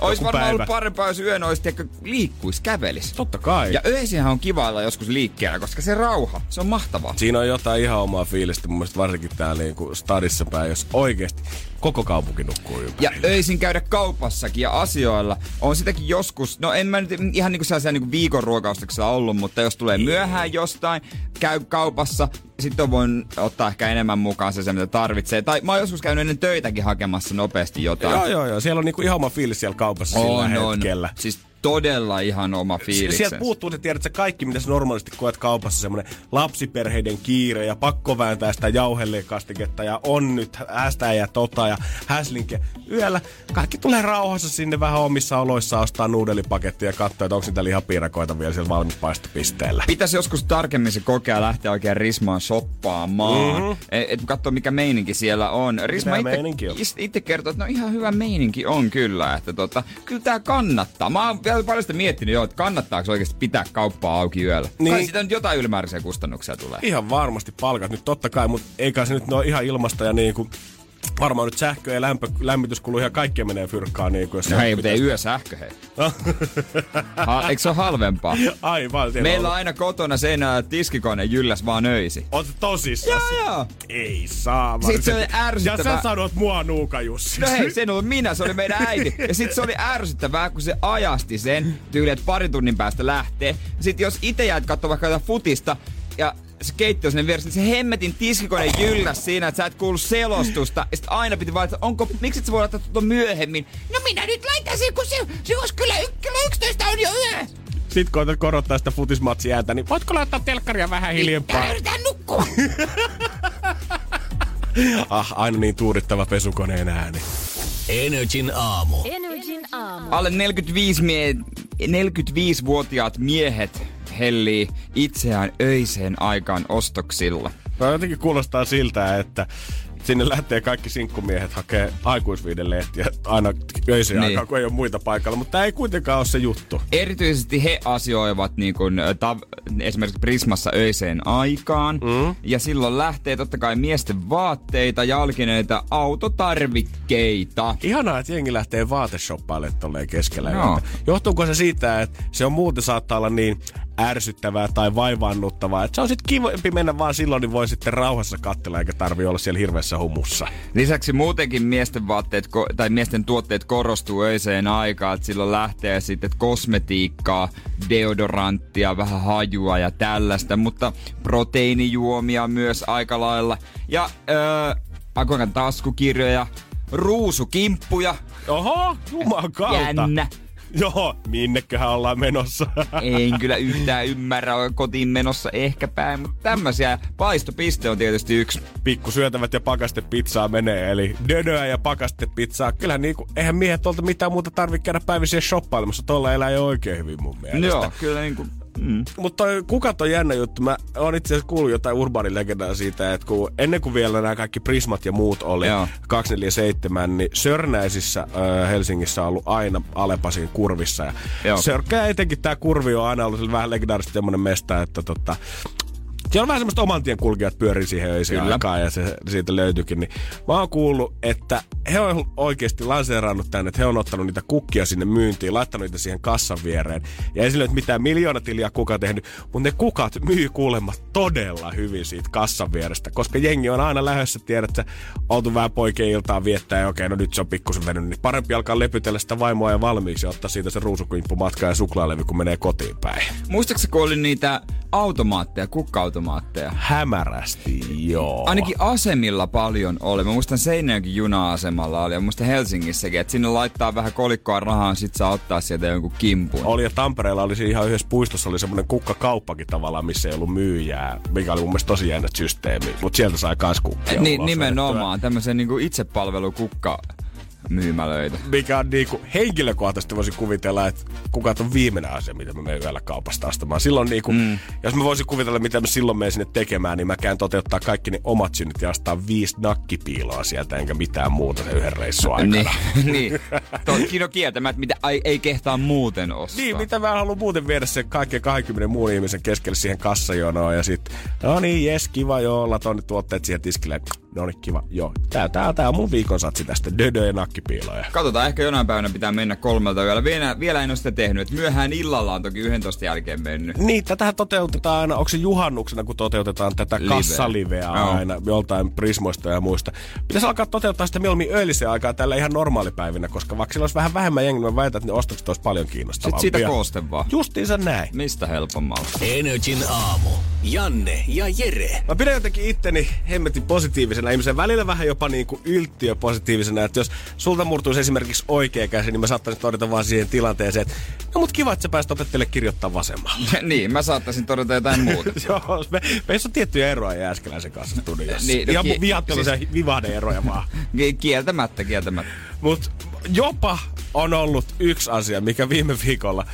Ois varmaan päivä. ollut parempaa, jos yön olisi ehkä liikkuis, kävelis. Totta kai. Ja öisinhän on kiva olla joskus liikkeellä, koska se rauha, se on mahtavaa. Siinä on jotain ihan omaa fiilistä, mun mielestä varsinkin täällä niinku stadissa päin, jos oikeesti koko kaupunki nukkuu Ja ympärillä. öisin käydä kaupassakin ja asioilla. On sitäkin joskus, no en mä nyt ihan niinku sellaisia niinku viikon ruokaustuksella ollut, mutta jos tulee myöhään jostain, käy kaupassa, sitten voin ottaa ehkä enemmän mukaan se, mitä tarvitsee. Tai mä oon joskus käynyt ennen töitäkin hakemassa nopeasti jotain. Joo, joo, joo. Siellä on niinku ihan oma fiilis siellä kaupassa sillä on, on. hetkellä. Siis todella ihan oma fiilis. Sieltä puuttuu se, tiedät sä, kaikki, mitä sä normaalisti koet kaupassa, semmonen lapsiperheiden kiire ja pakko vääntää sitä jauhellikastiketta ja on nyt hästä ja tota ja häslinkiä. Yöllä kaikki tulee rauhassa sinne vähän omissa oloissa ostaa nuudelipakettia ja katsoa, että onko niitä lihapiirakoita vielä siellä valmispaistopisteellä. Pitäisi joskus tarkemmin se kokea lähteä oikein Rismaan shoppaamaan. Mhm. Mm-hmm. Et katsoa mikä meininki siellä on. Risma itse, kertoo, että no ihan hyvä meininki on kyllä. Että tota, kyllä tää kannattaa. Mä oon vielä paljon sitä miettinyt jo, että kannattaako oikeasti pitää kauppaa auki yöllä. Niin. Kai Niin. siitä nyt jotain ylimääräisiä kustannuksia tulee. Ihan varmasti palkat nyt totta kai, mutta eikä se nyt ole ihan ilmasta ja niinku varmaan nyt sähkö ja lämpö, lämmityskulu ja kaikkea menee fyrkkaan. Niin kuin, jos No hei, mutta ei yösähkö hei. Ha, eikö se ole halvempaa? Aivan. Meillä on aina kotona seinällä tiskikone jylläs vaan öisi. Oot tosissaan? Joo, joo. Ei saa. Sitten se oli ärsyttävää. Ja sä sanot mua Nuuka Jussi. No hei, se en ollut minä, se oli meidän äiti. Ja sit se oli ärsyttävää, kun se ajasti sen tyyli, että pari tunnin päästä lähtee. Sitten jos itse jäät katsoa vaikka futista ja se keittiö sinne vieressä, niin se hemmetin tiskikone jylläs siinä, että sä et kuullut selostusta. Ja sit aina piti vaan, että onko, miksi et sä voi laittaa tuota myöhemmin? No minä nyt laitan sen, kun se, se olisi kyllä y- 11 on jo yö. Sitten koetat korottaa sitä futismatsiääntä, niin voitko laittaa telkkaria vähän hiljempaa? Täällä yritän nukkua. <laughs> Ah, aina niin tuurittava pesukoneen ääni. Energin aamu. Energin aamu. Alle 45 mie- 45-vuotiaat miehet hellii itseään öiseen aikaan ostoksilla. No jotenkin kuulostaa siltä, että sinne lähtee kaikki sinkkumiehet hakee aikuisviidelehtiä aina öiseen Niin. aikaan, kun ei ole muita paikalla. Mutta tämä ei kuitenkaan ole se juttu. Erityisesti he asioivat niin kuin, tav- esimerkiksi Prismassa öiseen aikaan. Mm. Ja silloin lähtee totta kai miesten vaatteita, jalkineita, autotarvikkeita. Ihanaa, että jengi lähtee vaateshoppaille tolleen keskellä. Yötä. Johtuuko se siitä, että se on muuten saattaa olla niin ärsyttävää tai vaivaannuttavaa, että se on sitten kivempi mennä vaan silloin, niin voi sitten rauhassa katsella, eikä tarvi olla siellä hirveässä humussa. Lisäksi muutenkin miesten vaatteet ko- tai miesten tuotteet korostuu öiseen aikaan, että silloin lähtee sitten kosmetiikkaa, deodoranttia, vähän hajua ja tällaista, mutta proteiinijuomia myös aika lailla. Ja öö, aikoinaan taskukirjoja, ruusukimppuja, Oho, juman kautta. jännä. <laughs> Joo, minneköhän ollaan menossa. <laughs> En kyllä yhtään ymmärrä, kotiin menossa ehkä päin, mutta tämmöisiä. Paistopiste on tietysti yksi. Pikku syötävät ja pakastepizzaa menee, eli dönöä ja pakastepizzaa. Kyllä niinku, eihän miehet tuolta mitään muuta tarvitse käydä päivissä shoppailemassa. Tuolla elää jo oikein hyvin mun mielestä. Joo, kyllä niinku Mm. Mutta kukat on jännä juttu. Mä oon itse asiassa kuullut jotain urbaanilegendaa siitä, että kun, ennen kuin vielä nämä kaikki Prismat ja muut oli Joo. 247, niin Sörnäisissä äh, Helsingissä on ollut aina Alepasin kurvissa. Ja Sörkkää etenkin tämä kurvi on aina ollut vähän legendaarisesti semmoinen mesta, että tota, siellä on vähän semmoista oman tien kulkijat pyörii siihen öisiin aikaan ja se siitä löytyykin. Niin mä oon kuullut, että he on oikeasti lanseerannut tänne, että he on ottanut niitä kukkia sinne myyntiin, laittanut niitä siihen kassan viereen. Ja ei sille mitään miljoonatiliä kuka tehnyt, mutta ne kukat myy kuulemma todella hyvin siitä kassan vierestä, koska jengi on aina lähdössä, tiedät, että oltu vähän poikien iltaa viettää ja okei, no nyt se on pikkusen venyt, niin parempi alkaa lepytellä sitä vaimoa ja valmiiksi ja ottaa siitä se ruusukimppu matkaa ja suklaalevy, kun menee kotiin päin. Muistaakseni, kun oli niitä automaatteja, kukka-automaatteja? Hämärästi, joo. Ainakin asemilla paljon oli. Mä muistan Seinäjoki juna-asemalla oli ja muistan Helsingissäkin, että sinne laittaa vähän kolikkoa rahaa, sit saa ottaa sieltä jonkun kimpun. Oli ja Tampereella oli ihan yhdessä puistossa oli semmoinen kukkakauppakin tavallaan, missä ei ollut myyjää, mikä oli mun mielestä tosi jännä systeemi, mutta sieltä sai kans kukkia. Niin, nimenomaan, tämmöisen niinku itsepalvelukukka myymälöitä. Mikä on niinku, henkilökohtaisesti voisin kuvitella, että kuka on viimeinen asia, mitä mä menen yöllä kaupasta astamaan. Silloin niinku, mm. jos mä voisin kuvitella, mitä mä silloin menen sinne tekemään, niin mä käyn toteuttaa kaikki ne omat synnit ja astaa viisi nakkipiiloa sieltä, enkä mitään muuta sen yhden reissun aikana. niin, <laughs> niin. Toki no kieltämät, mitä ei, ei kehtaa muuten ostaa. Niin, mitä mä haluan muuten viedä sen kaikkien 20 muun ihmisen keskelle siihen kassajonoon ja sitten, no niin, jes, kiva joo, laton tuotteet siihen tiskille No niin, kiva. Joo, tää, tää, tää on mun viikon satsi tästä. Dödö ja nakkipiiloja. Katsotaan, ehkä jonain päivänä pitää mennä kolmelta yöllä. Vielä, vielä en ole sitä tehnyt. Et myöhään illalla on toki 11 jälkeen mennyt. Niin, tätä toteutetaan aina. Onko se juhannuksena, kun toteutetaan tätä Live. kassaliveä no. aina joltain prismoista ja muista. Pitäisi alkaa toteuttaa sitä mieluummin öillisen aikaa tällä ihan normaalipäivinä, koska vaikka sillä olisi vähän vähemmän jengiä, mä väitän, että ne ostokset olisi paljon kiinnostavampia. Sitten siitä kooste vaan. Justiinsa näin. Mistä helpommalla? Energin aamu. Janne ja Jere. Mä pidän jotenkin itteni hemmetin positiivisena ihmisen. Välillä vähän jopa niin kuin yltiö positiivisena, että jos sulta murtuisi esimerkiksi oikea käsi, niin mä saattaisin todeta vaan siihen tilanteeseen, että no mut kiva, että sä pääsit opettelemaan kirjoittaa vasemmalla. <laughs> niin, mä saattaisin todeta jotain muuta. <laughs> Joo, me, meissä on tiettyjä eroja Jääskeläisen kanssa studiossa. niin, no, Ihan ki- vihatteluisia siis... vivahde-eroja vaan. <laughs> kieltämättä, kieltämättä. Mut jopa on ollut yksi asia, mikä viime viikolla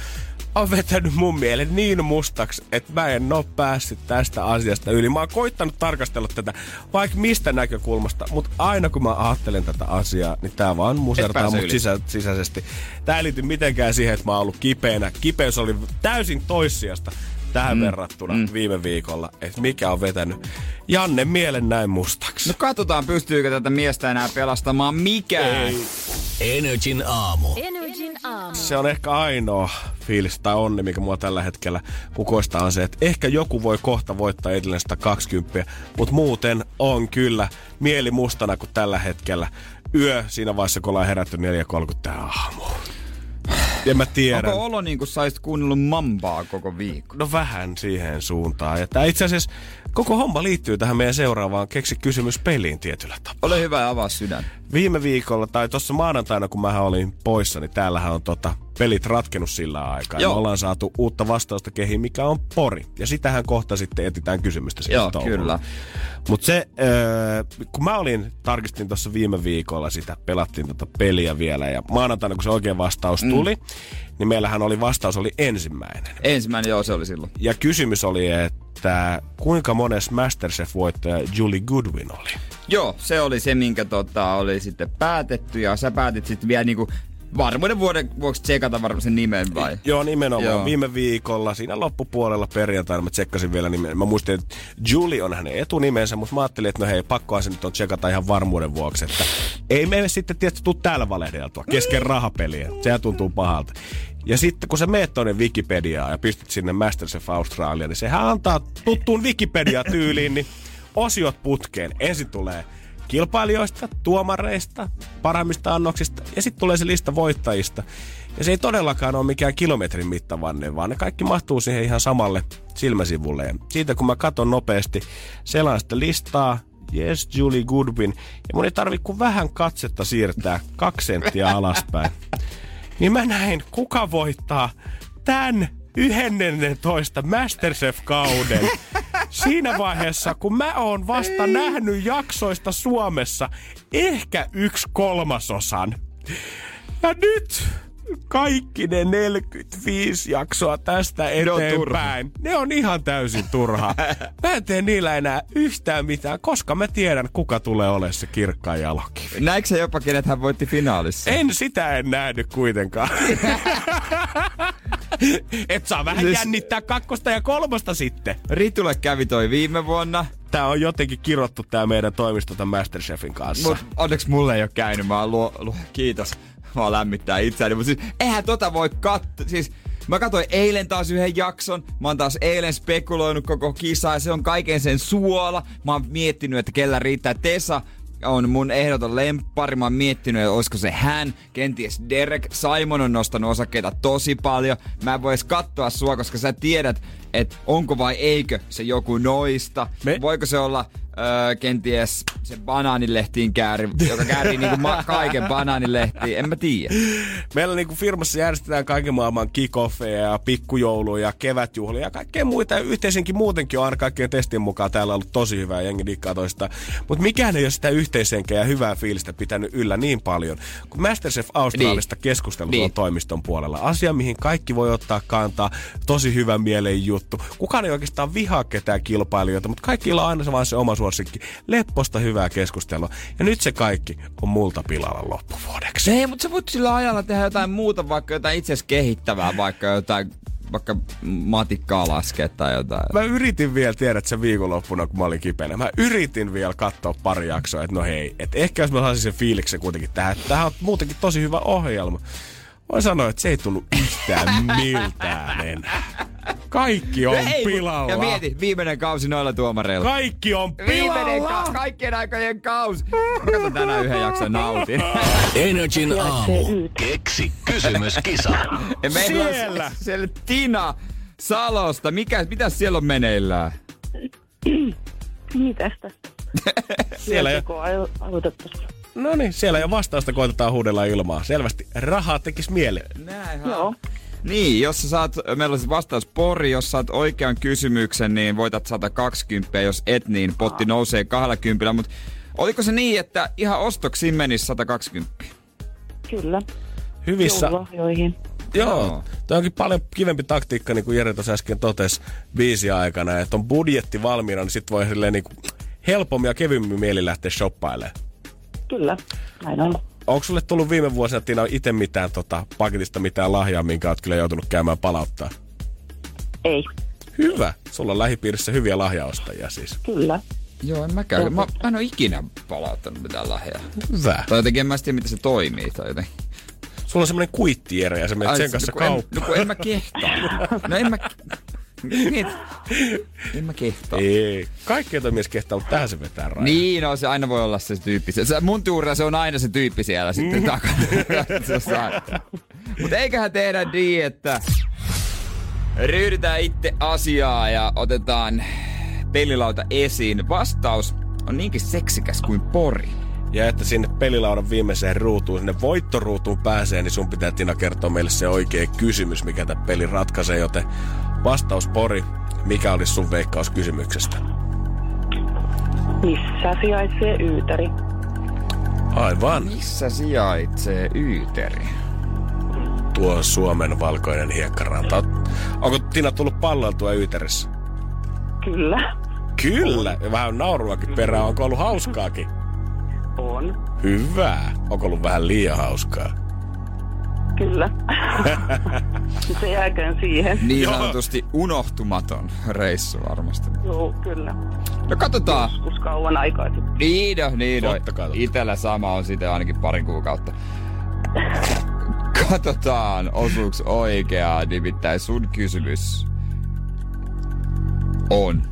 on vetänyt mun mielen niin mustaksi, että mä en oo päässyt tästä asiasta yli. Mä oon koittanut tarkastella tätä vaikka mistä näkökulmasta, mutta aina kun mä ajattelen tätä asiaa, niin tää vaan musertaa mut sisä, sisäisesti. Tää ei liity mitenkään siihen, että mä oon ollut kipeänä. Kipeys oli täysin toissijasta tähän mm. verrattuna mm. viime viikolla, että mikä on vetänyt Janne mielen näin mustaksi. No katsotaan, pystyykö tätä miestä enää pelastamaan mikään. Ei. Energin aamu. Energin aamu. Se on ehkä ainoa fiilis tai onni, mikä mua tällä hetkellä kukoista on se, että ehkä joku voi kohta voittaa edelleen 120, mutta muuten on kyllä mieli mustana kuin tällä hetkellä. Yö siinä vaiheessa, kun ollaan herätty 4.30 aamuun. Ja mä tiedän. Onko olo niin kuin saisit kuunnellut mambaa koko viikko? No vähän siihen suuntaan. Ja tää itse asiassa koko homma liittyy tähän meidän seuraavaan keksi kysymys peliin tietyllä tapaa. Ole hyvä ja avaa sydän. Viime viikolla tai tuossa maanantaina, kun mä olin poissa, niin täällähän on tota pelit ratkennut sillä aikaa. Joo. Me ollaan saatu uutta vastausta kehiin, mikä on pori. Ja sitähän kohta sitten etitään kysymystä siitä Joo, touhulla. kyllä. Mutta se, äh, kun mä olin, tarkistin tuossa viime viikolla sitä, pelattiin tota peliä vielä. Ja maanantaina, kun se oikea vastaus mm. tuli, niin meillähän oli vastaus oli ensimmäinen. Ensimmäinen, joo, se oli silloin. Ja kysymys oli, että kuinka mones Masterchef-voittaja Julie Goodwin oli? Joo, se oli se, minkä tota, oli sitten päätetty ja sä päätit sitten vielä niinku varmuuden vuoden vuoksi tsekata varmaan sen nimen vai? Joo, nimenomaan. Joo. Viime viikolla, siinä loppupuolella perjantaina mä tsekkasin vielä nimen. Mä muistin, että Julie on hänen etunimensä, mutta mä ajattelin, että no hei, pakkoa se nyt on tsekata ihan varmuuden vuoksi. Että ei me sitten tietysti tuu täällä valehdeltua kesken rahapeliä. Sehän tuntuu pahalta. Ja sitten kun sä meet tuonne Wikipediaan ja pistit sinne Masterchef Australia, niin sehän antaa tuttuun Wikipedia-tyyliin, niin osiot putkeen. Ensin tulee kilpailijoista, tuomareista, parhaimmista annoksista ja sitten tulee se lista voittajista. Ja se ei todellakaan ole mikään kilometrin mittavanne, vaan ne kaikki mahtuu siihen ihan samalle silmäsivulle. Ja siitä kun mä katson nopeasti sellaista listaa, Yes, Julie Goodwin. Ja mun ei tarvi kuin vähän katsetta siirtää kaksi senttiä alaspäin. Niin mä näin, kuka voittaa tämän 11 Masterchef-kauden. Siinä vaiheessa, kun mä oon vasta Ei. nähnyt jaksoista Suomessa ehkä yksi kolmasosan. Ja nyt kaikki ne 45 jaksoa tästä eteenpäin, ne on, ne on ihan täysin turha. <laughs> Mä en tee niillä enää yhtään mitään, koska mä tiedän, kuka tulee olemaan se kirkkaan jaloki. Näikö se jopa, kenet hän voitti finaalissa? En sitä en nähnyt kuitenkaan. <laughs> Et saa vähän siis... jännittää kakkosta ja kolmosta sitten. Ritule kävi toi viime vuonna. Tää on jotenkin kirottu tää meidän toimisto tämän Masterchefin kanssa. Mut onneksi mulle ei ole käynyt. Mä luo, luo, kiitos <laughs> vaan lämmittää itseäni. Mutta siis, eihän tota voi katsoa. Siis, Mä katsoin eilen taas yhden jakson. Mä oon taas eilen spekuloinut koko kisaa ja se on kaiken sen suola. Mä oon miettinyt, että kellä riittää. Tesa on mun ehdoton lemppari. Mä oon miettinyt, että olisiko se hän. Kenties Derek. Simon on nostanut osakkeita tosi paljon. Mä en vois katsoa sua, koska sä tiedät, että onko vai eikö se joku noista. Me... Voiko se olla öö, kenties se banaanilehtiin kääri, joka käärii niinku ma- kaiken banaanilehtiin, en mä tiedä. Meillä niinku firmassa järjestetään kaiken maailman kickoffeja ja pikkujouluja ja kevätjuhlia ja kaikkea muita. Yhteisenkin muutenkin on aina kaikkien testien mukaan täällä ollut tosi hyvää jengi dikkaa toista. Mutta mikään ei ole sitä yhteisenkeä ja hyvää fiilistä pitänyt yllä niin paljon. Kun Masterchef Australista niin. keskustelut niin. on toimiston puolella. Asia, mihin kaikki voi ottaa kantaa. Tosi hyvä mielen juttu. Kukaan ei oikeastaan vihaa ketään kilpailijoita, mutta kaikilla on aina se vaan se oma suosikki. Lepposta hyvää keskustelua. Ja nyt se kaikki on multa pilalla loppuvuodeksi. Ei, mutta sä voit sillä ajalla tehdä jotain muuta, vaikka jotain itse kehittävää, vaikka jotain vaikka matikkaa laskea tai jotain. Mä yritin vielä, tiedät sen viikonloppuna, kun mä olin kipeänä. Mä yritin vielä katsoa pari jaksoa, että no hei, että ehkä jos mä saisin sen fiiliksen kuitenkin tähän, tämähän on muutenkin tosi hyvä ohjelma. Voin sanoa, että se ei tullut yhtään miltään enää. Kaikki on Ei, pilalla. Ja mieti, viimeinen kausi noilla tuomareilla. Kaikki on pilalla. Viimeinen ka- kaikkien aikojen kausi. Mä katson tänään yhden jakson nautin. Energin aamu. Keksi kysymys, kisa. <laughs> siellä. siellä Tina Salosta. Mikä, mitä siellä on meneillään? Mitäs tästä? siellä jo. No niin, siellä jo vastausta koitetaan huudella ilmaa. Selvästi rahaa tekis mieli. Näin, Joo. Niin, jos sä saat, meillä on siis vastaus Pori, jos saat oikean kysymyksen, niin voitat 120, jos et, niin potti nousee 20, mutta oliko se niin, että ihan ostoksiin menisi 120? Kyllä. Hyvissä. Joululahjoihin. Joo, Joo. Tämä onkin paljon kivempi taktiikka, niin kuin Jere tuossa äsken totesi biisi aikana, että on budjetti valmiina, niin sitten voi niin kuin helpommin ja kevyemmin mieli lähteä shoppailemaan. Kyllä, näin on. Onko sulle tullut viime vuosina Tiina itse mitään tota, paketista mitään lahjaa, minkä oot kyllä joutunut käymään palauttaa? Ei. Hyvä. Sulla on lähipiirissä hyviä lahjaostajia siis. Kyllä. Joo, en mäkään. Mä, mä en ole ikinä palauttanut mitään lahjaa. Hyvä. Tai jotenkin en mä tiedä, miten se toimii. Tai joten. Sulla on semmoinen kuittiere ja sä menet sen kanssa no, kauppaan. No kun en mä kehtaa. No en mä... <laughs> Miet. <laughs> En mä kehtaa. Ei. Kaikki ei mies kehtaa, mutta tähän se vetää raja. Niin, no se aina voi olla se tyyppi. Se, mun tuura se on aina se tyyppi siellä sitten mm. takana. <laughs> mutta eiköhän tehdä niin, että ryhdytään itse asiaa ja otetaan pelilauta esiin. Vastaus on niinkin seksikäs kuin pori. Ja että sinne pelilaudan viimeiseen ruutuun, sinne voittoruutuun pääsee, niin sun pitää Tina kertoa meille se oikea kysymys, mikä tämä peli ratkaisee. Joten vastaus Pori, mikä olisi sun veikkaus kysymyksestä? Missä sijaitsee Yyteri? Aivan. Missä sijaitsee Yyteri? Tuo Suomen valkoinen hiekkaranta. Onko Tina tullut palloiltua Yyterissä? Kyllä. Kyllä, ja vähän nauruakin perään. Onko ollut hauskaakin? On. Hyvä. Onko ollut vähän liian hauskaa? Kyllä. <laughs> se jääköön siihen. Niin sanotusti unohtumaton reissu varmasti. Joo, kyllä. No katsotaan. Joskus kauan aikaa sitten. Niin no, niin no. Itellä sama on sitten ainakin parin kuukautta. Katsotaan, osuuks oikeaa, nimittäin sun kysymys on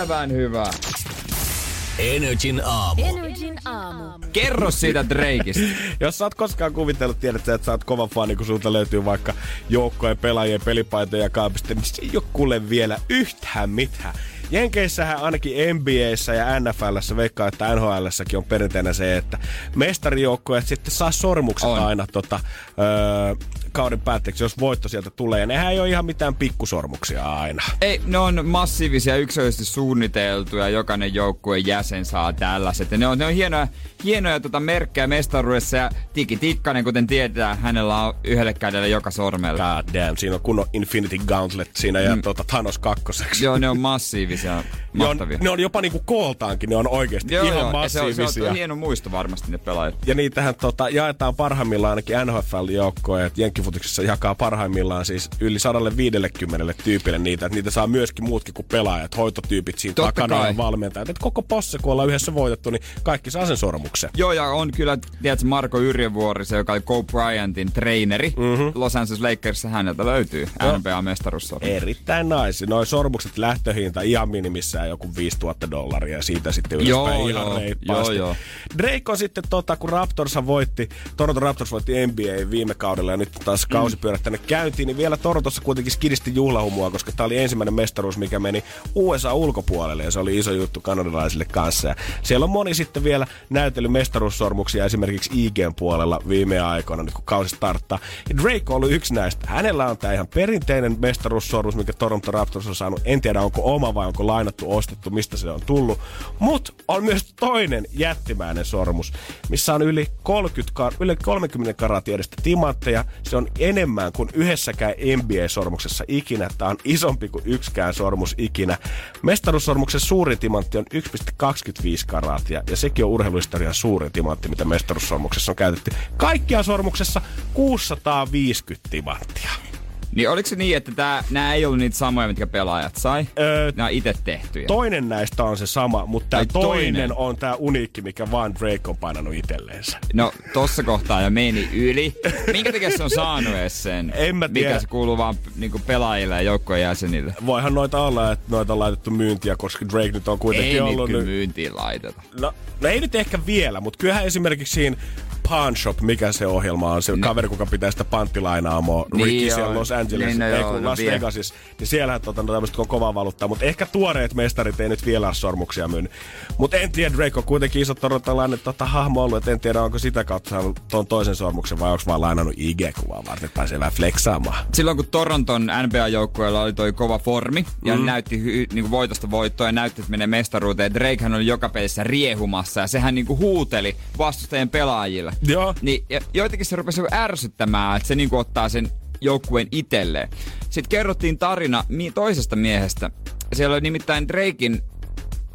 ei riittävän hyvä. Energin aamu. Energin aamu. Kerro siitä Drakeista. <laughs> Jos sä oot koskaan kuvitellut, tiedät että sä oot kova fani, kun sulta löytyy vaikka joukkojen pelaajien pelipaitoja kaapista, niin se ei ole kuule vielä yhtään mitään. Jenkeissähän ainakin NBAssä ja NFLssä, veikkaa, että NHLssäkin on perinteinen se, että mestarijoukkoja sitten saa sormukset On. aina tota, öö, kauden päätteeksi, jos voitto sieltä tulee. Nehän ei ole ihan mitään pikkusormuksia aina. Ei, ne on massiivisia, yksilöllisesti suunniteltuja, jokainen joukkueen jäsen saa tällaiset. Ja ne on, ne on hienoja, hienoja tota merkkejä mestaruudessa ja Tiki Tikkanen, kuten tiedetään, hänellä on yhdelle kädelle joka sormella. God damn, siinä on kunnon Infinity Gauntlet siinä ja Mm. tota Thanos kakkoseksi. Joo, ne on massiivisia, <laughs> Ne on, ne on jopa niinku kooltaankin, ne on oikeasti Joo, ihan joo, ja se on, se massiivisia. on hieno muisto varmasti ne pelaajat. Ja niitähän tota, jaetaan parhaimmillaan ainakin NHL-joukkoja, että Jenkkifutiksessa jakaa parhaimmillaan siis yli 150 tyypille niitä, että niitä saa myöskin muutkin kuin pelaajat, hoitotyypit siinä Totta takana kai. ja valmentajat. Että koko posse, kun ollaan yhdessä voitettu, niin kaikki saa sen sormuksen. Joo, ja on kyllä, tiedätkö, Marko Yrjövuori, se joka oli Kobe Bryantin treeneri. Mm-hmm. Los Angeles Lakersissa häneltä löytyy Joo. NBA-mestaruussormus. Erittäin naisi. Noin sormukset lähtöhinta ihan minimissään joku 5000 dollaria ja siitä sitten Joo, ylöspäin ihan joo. reippaasti. Joo, joo. Drake on sitten tota, kun Raptors voitti, Toronto Raptors voitti NBA viime kaudella ja nyt taas kausi pyörähtänyt käyntiin, niin vielä Torontossa kuitenkin skidisti juhlahumua, koska tämä oli ensimmäinen mestaruus, mikä meni USA ulkopuolelle ja se oli iso juttu kanadalaisille kanssa. Ja siellä on moni sitten vielä näytellyt mestaruussormuksia esimerkiksi IGn puolella viime aikoina, nyt kun kausi starttaa. Ja Drake on ollut yksi näistä. Hänellä on tämä ihan perinteinen mestaruussormus, mikä Toronto Raptors on saanut. En tiedä, onko oma vai onko lainattu, ostettu, mistä se on tullut. Mutta on myös toinen jättimäinen sormus, missä on yli 30, kar- yli 30 karatin edestä timantteja. Se on enemmän kuin yhdessäkään NBA-sormuksessa ikinä. Tämä on isompi kuin yksikään sormus ikinä. Mestaruussormuksen suurin timantti on 1,25 karatia ja sekin on urheiluhistorian suurin timantti, mitä mestaruussormuksessa on käytetty. Kaikkia sormuksessa 650 timanttia. Niin oliko se niin, että tää, nämä ei ollut niitä samoja, mitkä pelaajat sai? Öö, Nämä on itse tehtyjä. Toinen näistä on se sama, mutta tämä toinen, toinen. on tämä uniikki, mikä vaan Drake on painanut itselleensä. No, tossa kohtaa jo meni yli. Minkä takia se on saanut edes sen? En mä tiedä. Mikä se kuuluu vaan niinku pelaajille ja joukkojen jäsenille? Voihan noita olla, että noita on laitettu myyntiä, koska Drake nyt on kuitenkin Ei ollut... kyllä nyt- myyntiin laiteta. No, no ei nyt ehkä vielä, mutta kyllähän esimerkiksi siinä Pawn Shop, mikä se ohjelma on, se No. kaveri, kuka pitää sitä panttilainaamoa Niin Ricky joo. siellä Los Angeles, Niin, no ei joo, kun no Las vie. Vegasissa, niin siellähän tota, no tämmöistä kovaa valuuttaa, mutta ehkä tuoreet mestarit ei nyt vielä sormuksia myynyt. Mutta en tiedä, Drake on kuitenkin iso torontalainen tota, hahmo ollut, että en tiedä, onko sitä kautta saanut tuon toisen sormuksen vai onko vaan lainannut IG-kuvaa varten, että pääsee vähän flexaamaan. Silloin kun Toronton NBA-joukkueella oli toi kova formi ja Mm. näytti hy, niinku voitosta voittoa ja näytti, että menee mestaruuteen. Drakehän oli joka pelissä riehumassa ja sehän niinku huuteli vastustajien pelaajille. Joo. Niin ja joitakin se rupesi niinku ärsyttämään, että se niinku ottaa sen joukkueen itselleen. Sitten kerrottiin tarina toisesta miehestä. Siellä oli nimittäin Drakein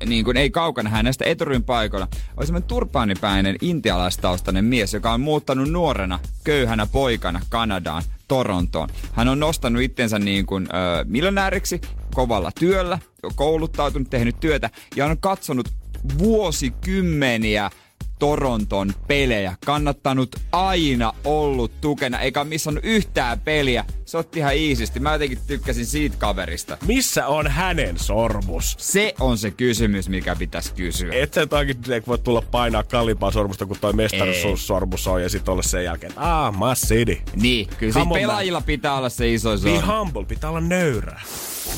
niin kuin ei kaukana hänestä eturin paikalla, oli semmoinen turpaanipäinen intialaistaustainen mies, joka on muuttanut nuorena, köyhänä poikana Kanadaan, Torontoon. Hän on nostanut itsensä niin kuin, ö, miljonääriksi kovalla työllä, kouluttautunut, tehnyt työtä ja on katsonut vuosikymmeniä Toronton pelejä. Kannattanut aina ollut tukena, eikä missannut yhtään peliä. Se otti ihan iisisti. Mä jotenkin tykkäsin siitä kaverista. Missä on hänen sormus? Se on se kysymys, mikä pitäisi kysyä. Et sä toki Drake voi tulla painaa kalliimpaa sormusta kuin toi mestaruussormus on ja sitten olla sen jälkeen, että aah, my city. Niin, kyllä Come on, man. pelaajilla pitää olla se iso Be sormi. humble, pitää olla nöyrä.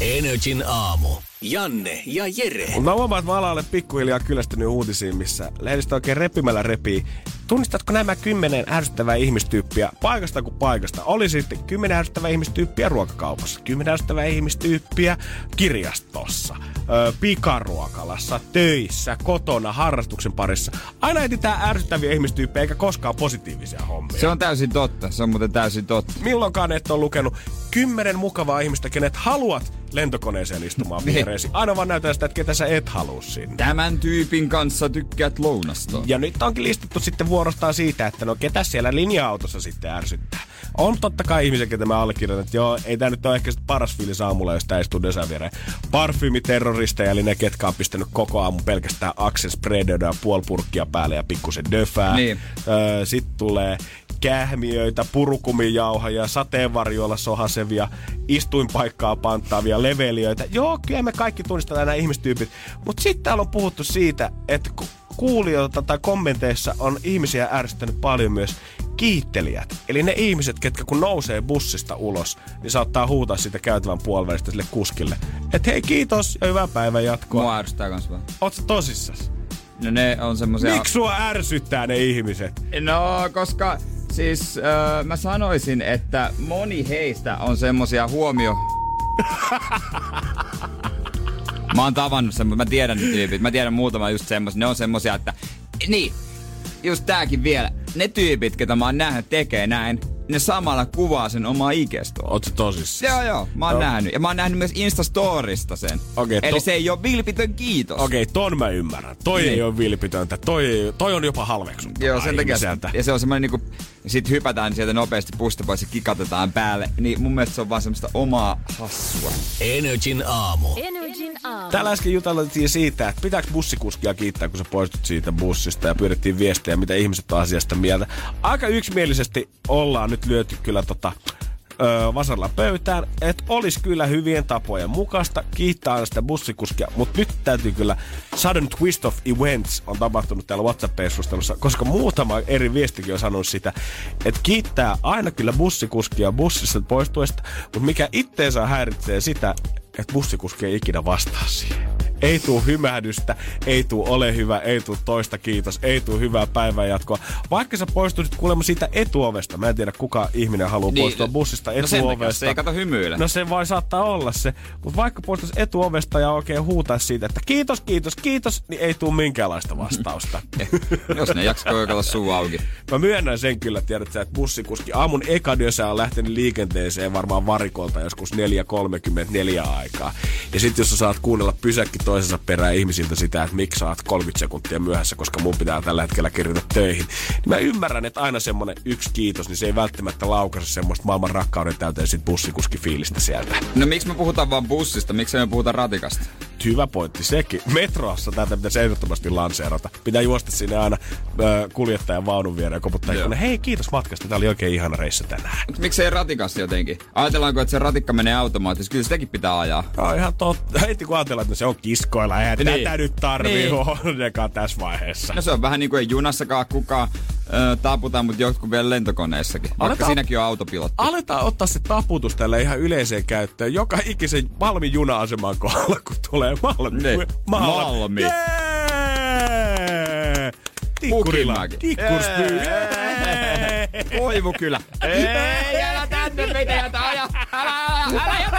Energin aamu. Janne ja Jere. Mä huomaan, että mä alalle pikkuhiljaa kyllästynyt uutisiin, missä lehdistö oikein repimällä repii. Tunnistatko nämä kymmenen ärsyttävää ihmistyyppiä paikasta kuin paikasta? Oli sitten kymmenen ärsyttävää ihmistyyppiä ruokakaupassa, kymmenen ärsyttävää ihmistyyppiä kirjastossa, ö, pikaruokalassa, töissä, kotona, harrastuksen parissa. Aina etsitään ärsyttäviä ihmistyyppejä eikä koskaan positiivisia hommia. Se on täysin totta. Se on muuten täysin totta. Milloinkaan et ole lukenut kymmenen mukavaa ihmistä, kenet haluat lentokoneeseen istumaan Niin. viereesi. Aina vaan näytää sitä, että ketä sä et halua sinne. Tämän tyypin kanssa tykkäät lounasta. Ja nyt onkin listattu sitten vuorostaan siitä, että no ketä siellä linja-autossa sitten ärsyttää. On totta kai ihmisiä, ketä mä allekirjoitan, että joo, ei tää nyt ole ehkä paras fiilis aamulla, jos tää istuu desän viereen. Parfyymiterroristeja, eli ne, ketkä on pistänyt koko aamun pelkästään Axel Spreadoda puoli purkkia päälle ja pikkusen döfää. Niin. Öö, Sitten tulee kähmiöitä, purukumijauhajia, sateenvarjoilla sohasevia, istuinpaikkaa panttaavia leveliöitä. Joo, kyllä me kaikki tunnistetaan nämä ihmistyypit. Mutta sitten täällä on puhuttu siitä, että ku- kuulijoilta tai kommenteissa on ihmisiä ärsyttänyt paljon myös kiittelijät. Eli ne ihmiset, ketkä kun nousee bussista ulos, niin saattaa huutaa siitä käytävän puolivälistä sille kuskille. Että hei kiitos ja hyvää päivän jatkoa. Mua ärsyttää kans vaan. Oot sä tosissas? No ne on semmosia... Miksi sua ärsyttää ne ihmiset? No, koska siis öö, mä sanoisin, että moni heistä on semmosia huomio... mä oon tavannut semmosia, mä tiedän tyypit, mä tiedän muutama just semmosia, ne on semmosia, että... Niin, just tääkin vielä. Ne tyypit, ketä mä oon nähnyt tekee näin, ne samalla kuvaa sen omaa igestoa. Oot sä tosissas? Joo, joo, mä oon Joo. nähnyt. Ja mä oon nähnyt myös Instastorista sen. Okei, Eli to- se ei ole vilpitön kiitos. Okei, ton mä ymmärrän. Toi Niin. ei ole vilpitöntä. Toi, toi on jopa halveksuntaa Joo, sen takia. ihmiseltä. Ja se on semmoinen niinku, sit hypätään sieltä nopeasti pusta pois ja kikatetaan päälle. Niin mun mielestä se on vaan semmoista omaa hassua. Energin aamu. Energin aamu. Täällä äsken juteltiin siitä, että pitääkö bussikuskia kiittää, kun sä poistut siitä bussista ja pyydettiin viestejä, mitä ihmiset on asiasta mieltä. Aika yksimielisesti ollaan nyt lyöty kyllä tota, öö, vasaralla pöytään, että olisi kyllä hyvien tapojen mukaista kiittää sitä bussikuskia, mutta nyt täytyy kyllä sudden twist of events on tapahtunut täällä WhatsApp-keskustelussa, koska muutama eri viestikin on sanonut sitä, että kiittää aina kyllä bussikuskia bussista poistuesta, mutta mikä itteensä häiritsee sitä, että bussikuski ei ikinä vastaa siihen. Ei tuu hymähdystä, ei tuu ole hyvä, ei tuu toista kiitos, ei tuu hyvää päivänjatkoa. Vaikka sä poistuisit kuulemma siitä etuovesta, mä en tiedä kuka ihminen haluaa Niin, poistua bussista no takia, etuovesta. se ei kato hymyile. No se voi saattaa olla se. Mutta vaikka poistuisi etuovesta ja oikein huutaisi siitä, että kiitos, kiitos, kiitos, niin ei tuu minkäänlaista vastausta. <laughs> Jos ne jaksaa koikalla suu auki. Mä myönnän sen kyllä, tiedät sä, että bussikuski aamun ekadyössä on lähtenyt liikenteeseen varmaan varikolta joskus 4.34 aikaa. Ja sitten jos sä saat kuunnella pysäkki toisensa perään ihmisiltä sitä, että miksi oot 30 sekuntia myöhässä, koska mun pitää tällä hetkellä kirjata töihin. Niin mä ymmärrän, että aina semmonen yksi kiitos, niin se ei välttämättä laukaise semmoista maailman rakkauden täyteen sit bussikuski fiilistä sieltä. No miksi me puhutaan vaan bussista, miksi me puhutaan ratikasta? Hyvä pointti sekin. Metrossa tätä pitäisi ehdottomasti lanseerata. Pitää juosta sinne aina ö, kuljettajan vaunun viereen ja koputtaa Joo. Hei, kiitos matkasta. Tää oli oikein ihana reissu tänään. Mut miksei ratikassa jotenkin? Ajatellaanko, että se ratikka menee automaattisesti? Kyllä sitäkin pitää ajaa. No ihan totta. <laughs> Heti kun ajatellaan, että se on kiskoilla, eihän niin. Niin. tätä nyt tarvii Niin. niin. tässä vaiheessa. No se on vähän niin kuin ei junassakaan kukaan ö, taputa, mutta jotkut vielä lentokoneissakin. Vaikka Aletaan- siinäkin on autopilotti. Aletaan ottaa se taputus tälle ihan yleiseen käyttöön. Joka ikisen Malmin juna-aseman kohdalla, kun tulee Malmi. Niin. Malmi. Jee! Tikkurila. Tikkurspyy. Koivukylä. Ei, älä tänne meitä jätä aja. Älä, älä, älä jätä, älä jätä, älä jätä.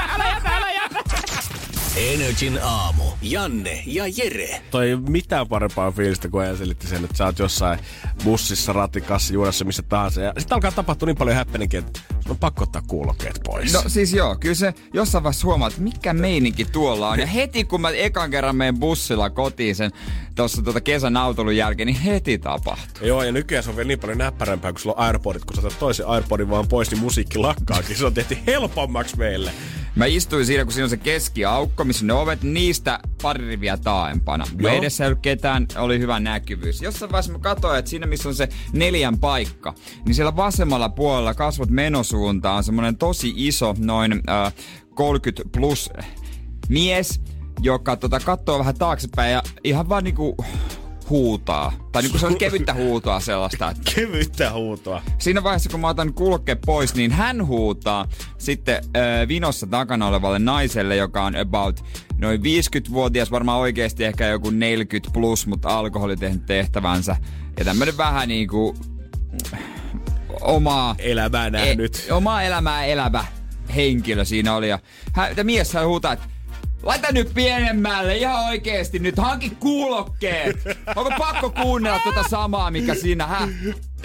Energin aamu. Janne ja Jere. Toi ei mitään parempaa fiilistä, kun ajan selitti sen, että sä oot jossain bussissa, ratikassa, junassa, missä tahansa. Ja sitten alkaa tapahtua niin paljon häppeninkin, että sun on pakko ottaa kuulokkeet pois. No siis joo, kyllä se jossain vaiheessa huomaa, että mikä meininki tuolla on. Ja heti kun mä ekan kerran menen bussilla kotiin sen tuossa tuota kesän autolun jälkeen, niin heti tapahtuu. Joo, ja nykyään se on vielä niin paljon näppärämpää, kun sulla on Airpodit. Kun sä toisen Airpodin vaan pois, niin musiikki lakkaakin. Se on tehty helpommaksi meille. Mä istuin siinä, kun siinä on se keskiaukko, missä ne ovet, niistä pari riviä taaempana. Joo. Joo. Edessä ei ollut ketään, oli hyvä näkyvyys. Jossain vaiheessa mä katsoin, että siinä missä on se neljän paikka, niin siellä vasemmalla puolella kasvot menosuuntaan on semmonen tosi iso, noin äh, 30 plus mies, joka tota, katsoo vähän taaksepäin ja ihan vaan niinku huutaa. Tai niinku se on kevyttä huutoa sellaista, että Kevyttä huutoa. siinä vaiheessa, kun mä otan kulkeet pois, niin hän huutaa sitten äh, vinossa takana olevalle naiselle, joka on about noin 50-vuotias, varmaan oikeasti ehkä joku 40 plus, mutta alkoholi tehnyt tehtävänsä. Ja tämmönen vähän niinku omaa, Elämää nähnyt. E, omaa elämää elävä henkilö siinä oli. Ja hän, ja mies hän huutaa, että Laita nyt pienemmälle, ihan oikeesti nyt, hanki kuulokkeet. Onko pakko kuunnella tuota samaa, mikä siinä, hä?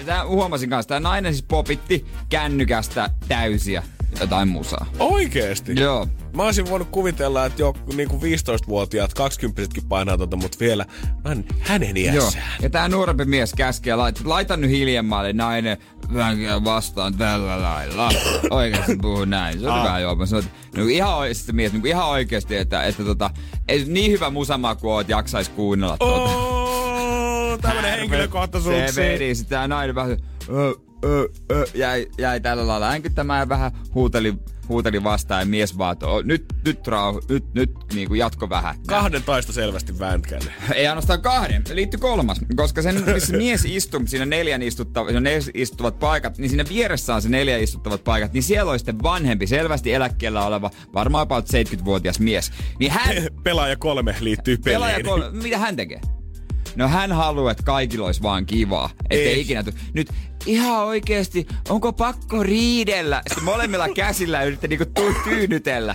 Tää huomasin kanssa, tämä nainen siis popitti kännykästä täysiä jotain musaa. Oikeesti? Joo. Mä olisin voinut kuvitella, että jo niin kuin 15-vuotiaat, 20 painaa tota, mutta vielä hän, hänen Joo. iässään. Ja tää nuorempi mies käskee, laita, laita nyt hiljemmalle nainen vastaan tällä lailla. Oikeesti puhuu näin. Se on hyvä joo. Mä sanoin, että niin ihan oikeesti mies, niin ihan oikeesti, että, että tota, ei niin hyvä musamaku oo, että jaksais kuunnella tuota. Oh, tämmönen henkilökohtaisuuksia. Se vedi sitä nainen vähän ö, ö, ö, jäi, jäi tällä lailla änkyttämään ja vähän huuteli huuteli vastaan ja mies vaan, että "O, nyt, nyt, rauho, nyt, nyt niin kuin jatko vähän. Kahden taista selvästi vääntkäinen. <laughs> Ei ainoastaan kahden, liittyy kolmas. Koska sen, <laughs> missä mies istuu, siinä neljän on neljä istuttavat paikat, niin siinä vieressä on se neljä istuttavat paikat, niin siellä on sitten vanhempi, selvästi eläkkeellä oleva, varmaan about 70-vuotias mies. Niin hän, <laughs> Pelaaja kolme liittyy peliin. pelaaja kolme, mitä hän tekee? No hän haluaa, että kaikilla olisi vaan kivaa. Ettei Ei. ikinä tuu. Nyt ihan oikeesti, onko pakko riidellä? Sitten molemmilla käsillä yrittää niinku tyynytellä.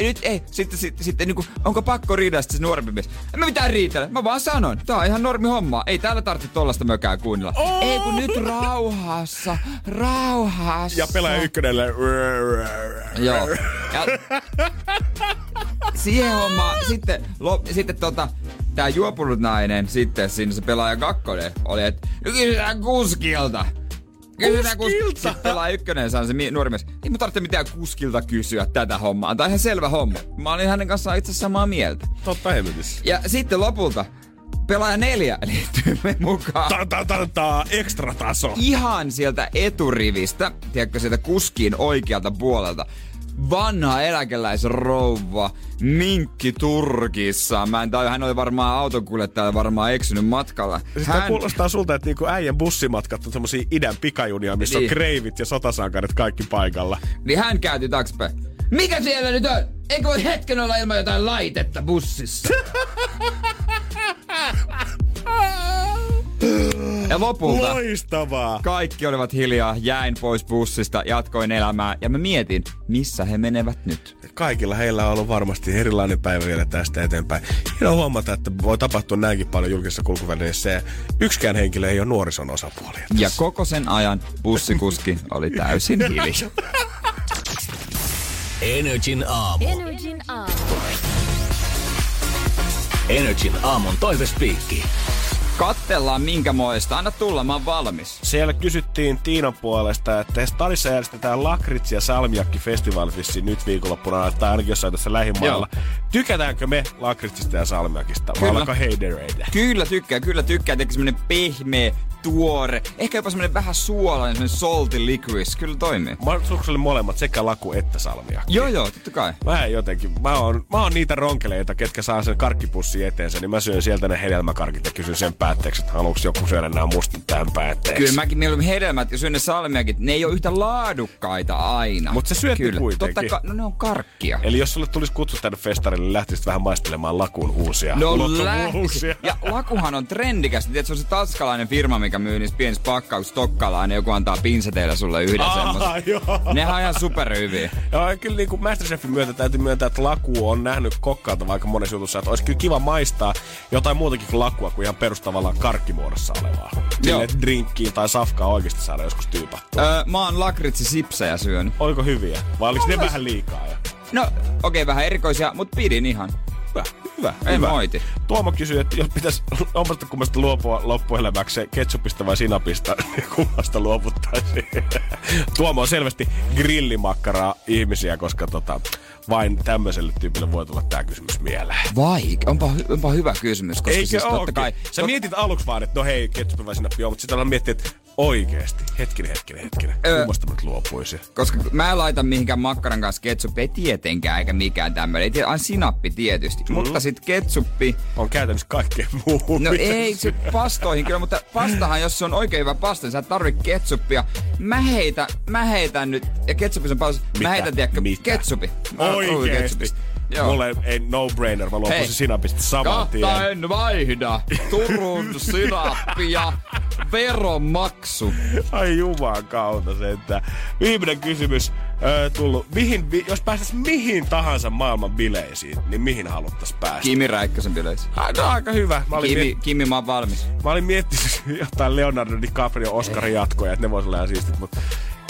Nyt ei, sitten, sitten, sitten niinku, onko pakko riidellä sitten se nuorempi mies? En mä mitään riidellä, mä vaan sanon. Tää on ihan normi homma. Ei täällä tarvitse tollasta mökää kuunnella. Oh! Ei kun nyt rauhassa, rauhassa. Ja pelaaja ykkönelle. Joo. Ja <laughs> siihen hommaan, sitten, lo, sitten tota, tää juopunut nainen, sitten siinä se pelaaja kakkonen, oli, että kysytään kuskilta. Kysytään Kuskilta? kuskilta. Sitten pelaaja ykkönen saa se nuori mies. Ei mun tarvitse mitään kuskilta kysyä tätä hommaa. Tää on ihan selvä homma. Mä olin hänen kanssaan itse samaa mieltä. Totta hemmetissä. Ja sitten lopulta pelaaja neljä liittyy <laughs> me mukaan Ta ta ta ta ekstra taso. ihan sieltä eturivistä, tiedätkö, sieltä kuskiin oikealta puolelta, vanha eläkeläisrouva, minkki Turkissa. Mä en tajua, hän oli varmaan autokuljettaja, varmaan eksynyt matkalla. Siis tää kuulostaa sulta, että niinku äijän bussimatkat on semmosia idän pikajunia, missä Niin. on kreivit ja sotasankarit kaikki paikalla. Niin hän käytti taaksepäin. Mikä siellä nyt on? Eikö voi hetken olla ilman jotain laitetta bussissa? <laughs> <laughs> ja lopulta Loistavaa! kaikki olivat hiljaa, jäin pois bussista, jatkoin elämää ja mä mietin, missä he menevät nyt. Kaikilla heillä on ollut varmasti erilainen päivä vielä tästä eteenpäin. Hienoa huomata, että voi tapahtua näinkin paljon julkisessa kulkuvälineissä ja yksikään henkilö ei ole nuorison osapuoli. Ja koko sen ajan bussikuski oli täysin hiljaa. Energin aamu. Energin aamu. Energin aamun toivespiikki. Kattellaan minkämoista. Anna tulla, mä oon valmis. Siellä kysyttiin Tiinan puolesta, että Stadissa järjestetään Lakritsi ja Salmiakki festival vissiin nyt viikonloppuna, tai ainakin jossain tässä lähimailla. Tykätäänkö me Lakritsista ja Salmiakista? Vai Kyllä. ollaanko heidereitä? Kyllä tykkää, kyllä tykkää. Teki semmonen pehmeä, tuore, ehkä jopa semmonen vähän suolainen, semmonen salty licorice. Kyllä toimii. Mä oon sukselle molemmat, sekä Laku että Salmiakki. Joo, joo, totta kai. Mä en jotenkin, mä oon, mä oon niitä ronkeleita, ketkä saa sen karkkipussin eteensä, niin mä syön sieltä ne hedelmäkarkit ja kysyn sen päätteeksi, että haluuks joku syödä nämä mustat tämän päätteeksi. Kyllä mäkin mieluummin hedelmät ja syön ne salmiakit. Ne ei ole yhtä laadukkaita aina. Mut se syötti Kyllä. kuitenkin. Totta kai, no ne on karkkia. Eli jos sulle tulisi kutsu tänne festarille, niin lähtisit vähän maistelemaan Lakun uusia No ulottuvuuksia. Ja Lakuhan on trendikäs. Tiedät, se on se tanskalainen firma, mikä myy niissä pienissä pakkauksissa tokkalainen. Joku antaa pinseteillä sulle yhden semmoisen. Nehän on ihan superhyviä. Joo, ja kyllä niin kuin Masterchefin myötä täytyy myöntää, että Laku on nähnyt kokkaalta vaikka monessa jutussa, että olisi kyllä kiva maistaa jotain muutakin kuin Lakua kuin ihan perustavallaan karkkimuodossa olevaa. Sille, että drinkkiin tai safkaa oikeasti saada joskus tyypattua. Öö, mä oon lakritsi sipsejä syönyt. Oliko hyviä? Vai oliko ne Olis- vähän liikaa? jo? No, okei, okay, vähän erikoisia, mutta pidin ihan. Hyvä, En hyvä. moiti. Tuomo kysyy, että jos pitäisi omasta kummasta luopua loppuelämäksi ketsupista vai sinapista, <laughs> niin kummasta luovuttaisiin. <laughs> Tuomo on selvästi grillimakkaraa ihmisiä, koska tota, vain tämmöiselle tyypille voi tulla tämä kysymys mieleen. Vai, onpa, hy- onpa hyvä kysymys, koska Eikö siis totta kai... Sä tot- mietit aluksi vaan, että no hei, ketsupi vai sinappi, joo, mutta sitten alan miettiä, että oikeesti, hetkinen, hetkinen, hetkinen, Öö. kummasta mä luopuisin? Koska mä en laita mihinkään makkaran kanssa ketsuppi, ei tietenkään eikä mikään tämmöinen. Ei aina sinappi tietysti. Mm. Mutta sit ketsuppi, On käytännössä kaikkeen muuhun. no ei se pastoihin kyllä, mutta pastahan, jos se on oikein hyvä pasta, niin sä et tarvii ketsuppia. Mä heitän, mä heitän nyt, ja ketsuppi on paljon, mä heitän tiedäkö, Mitä? ketsupi. Oikeesti. Joo. Mulle ei no-brainer, mä luopuisin sinapista saman Kahta tien. en vaihda. Turun sinappi ja <laughs> veronmaksu. Ai juman kautta se, että viimeinen kysymys öö, tullut. Mihin, vi, jos päästäis mihin tahansa maailman bileisiin, niin mihin haluttais päästä? Kimi Räikkösen bileissä. Ah, no, aika hyvä. Mä olin, Kimi, miet, Kimi, mä oon valmis. mä olin miettinyt <laughs> jotain Leonardo DiCaprio Oscarin jatkoja, että ne vois olla ihan siistit, mutta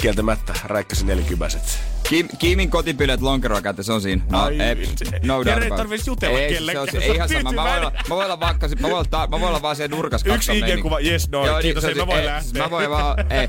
kieltämättä Räikkösen nelikymäiset. Kim, Kimin kotipileet lonkeroa käyttä, se on siinä. No, Ai ei, no doubt ei tarvitsisi jutella ei, kellekään, Se on, se ei on ihan sama. Mä voin, olla, mä voin olla vaikka, mä voin olla, ta- mä voin olla vaan siellä nurkas Yksi IG-kuva, yes, no, Joo, kiitos, se ei mä voin ei, lähteä. Mä voin vaan, ei.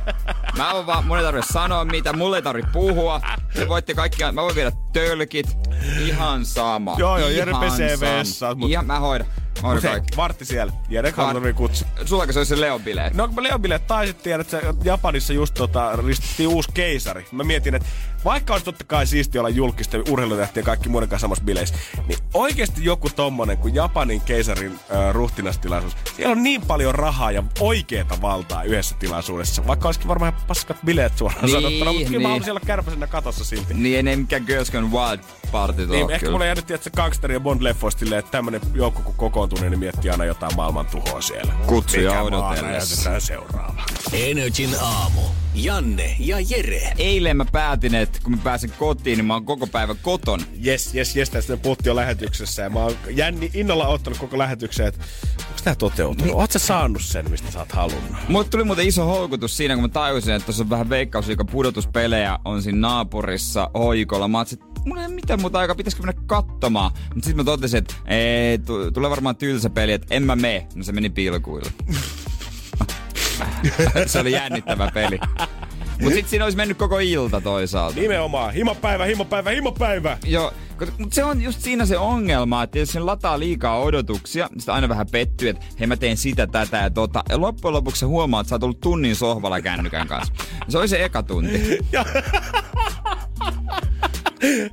Mä voin vaan, mun ei tarvitse sanoa mitä, mulle ei tarvitse puhua. Te voitte kaikki, mä voin viedä tölkit. Ihan sama. Joo, joo, Jere pesee vessaan, mut- Ihan, mä hoidan. On Mut hei, kaikki. vartti siellä. Jere Kaltovi kutsu. Sullako se olisi se Leon bileet? No kun mä Leon bileet taisit tiedä, että Japanissa just tota, ristittiin uusi keisari. Mä mietin, että vaikka olisi totta kai siisti olla julkista urheilutähtiä ja kaikki muiden kanssa samassa bileissä, niin oikeasti joku tommonen kuin Japanin keisarin äh, ruhtinastilaisuus. Siellä on niin paljon rahaa ja oikeeta valtaa yhdessä tilaisuudessa. Vaikka olisikin varmaan ihan paskat bileet suoraan Niin, sanottuna, mutta kyllä mä niin. haluaisin olla kärpäsenä katossa silti. Niin ei ne mikään Girls Gone Wild party Niin, ole ehkä kyllä. mulle jäänyt, että se Gangster ja Bond-leffoista silleen, että tämmönen joukko kun kokoontuu, niin miettii aina jotain maailman tuhoa siellä. Kutsuja odotellessa. seuraava. Energin aamu. Janne ja Jere. Eilen mä päätin, että kun mä pääsen kotiin, niin mä oon koko päivä koton. Jes, jes, jes, tästä puhuttiin jo lähetyksessä ja mä oon jänni innolla ottanut koko lähetyksen, että onko tää toteutunut? Niin. Oot sä saanut sen, mistä sä oot halunnut? Mulle tuli muuten iso houkutus siinä, kun mä tajusin, että tuossa on vähän veikkausliikan pudotuspelejä on siinä naapurissa hoikolla. Mä että mulla ei ole mitään muuta aikaa, pitäisikö mennä katsomaan. Mutta sitten mä totesin, että ei, tu- tulee varmaan tylsä peli, että en mä mene. No se meni pilkuille. <laughs> se oli jännittävä peli. Mutta sitten siinä olisi mennyt koko ilta toisaalta. Nimenomaan, himopäivä, himopäivä, himopäivä! Joo, mutta se on just siinä se ongelma, että jos sen lataa liikaa odotuksia, niin sitä aina vähän pettyy, että hei mä teen sitä, tätä ja tota. Ja loppujen lopuksi sä huomaat, että sä oot ollut tunnin sohvalla kännykän kanssa. Se oli se eka tunti. <laughs>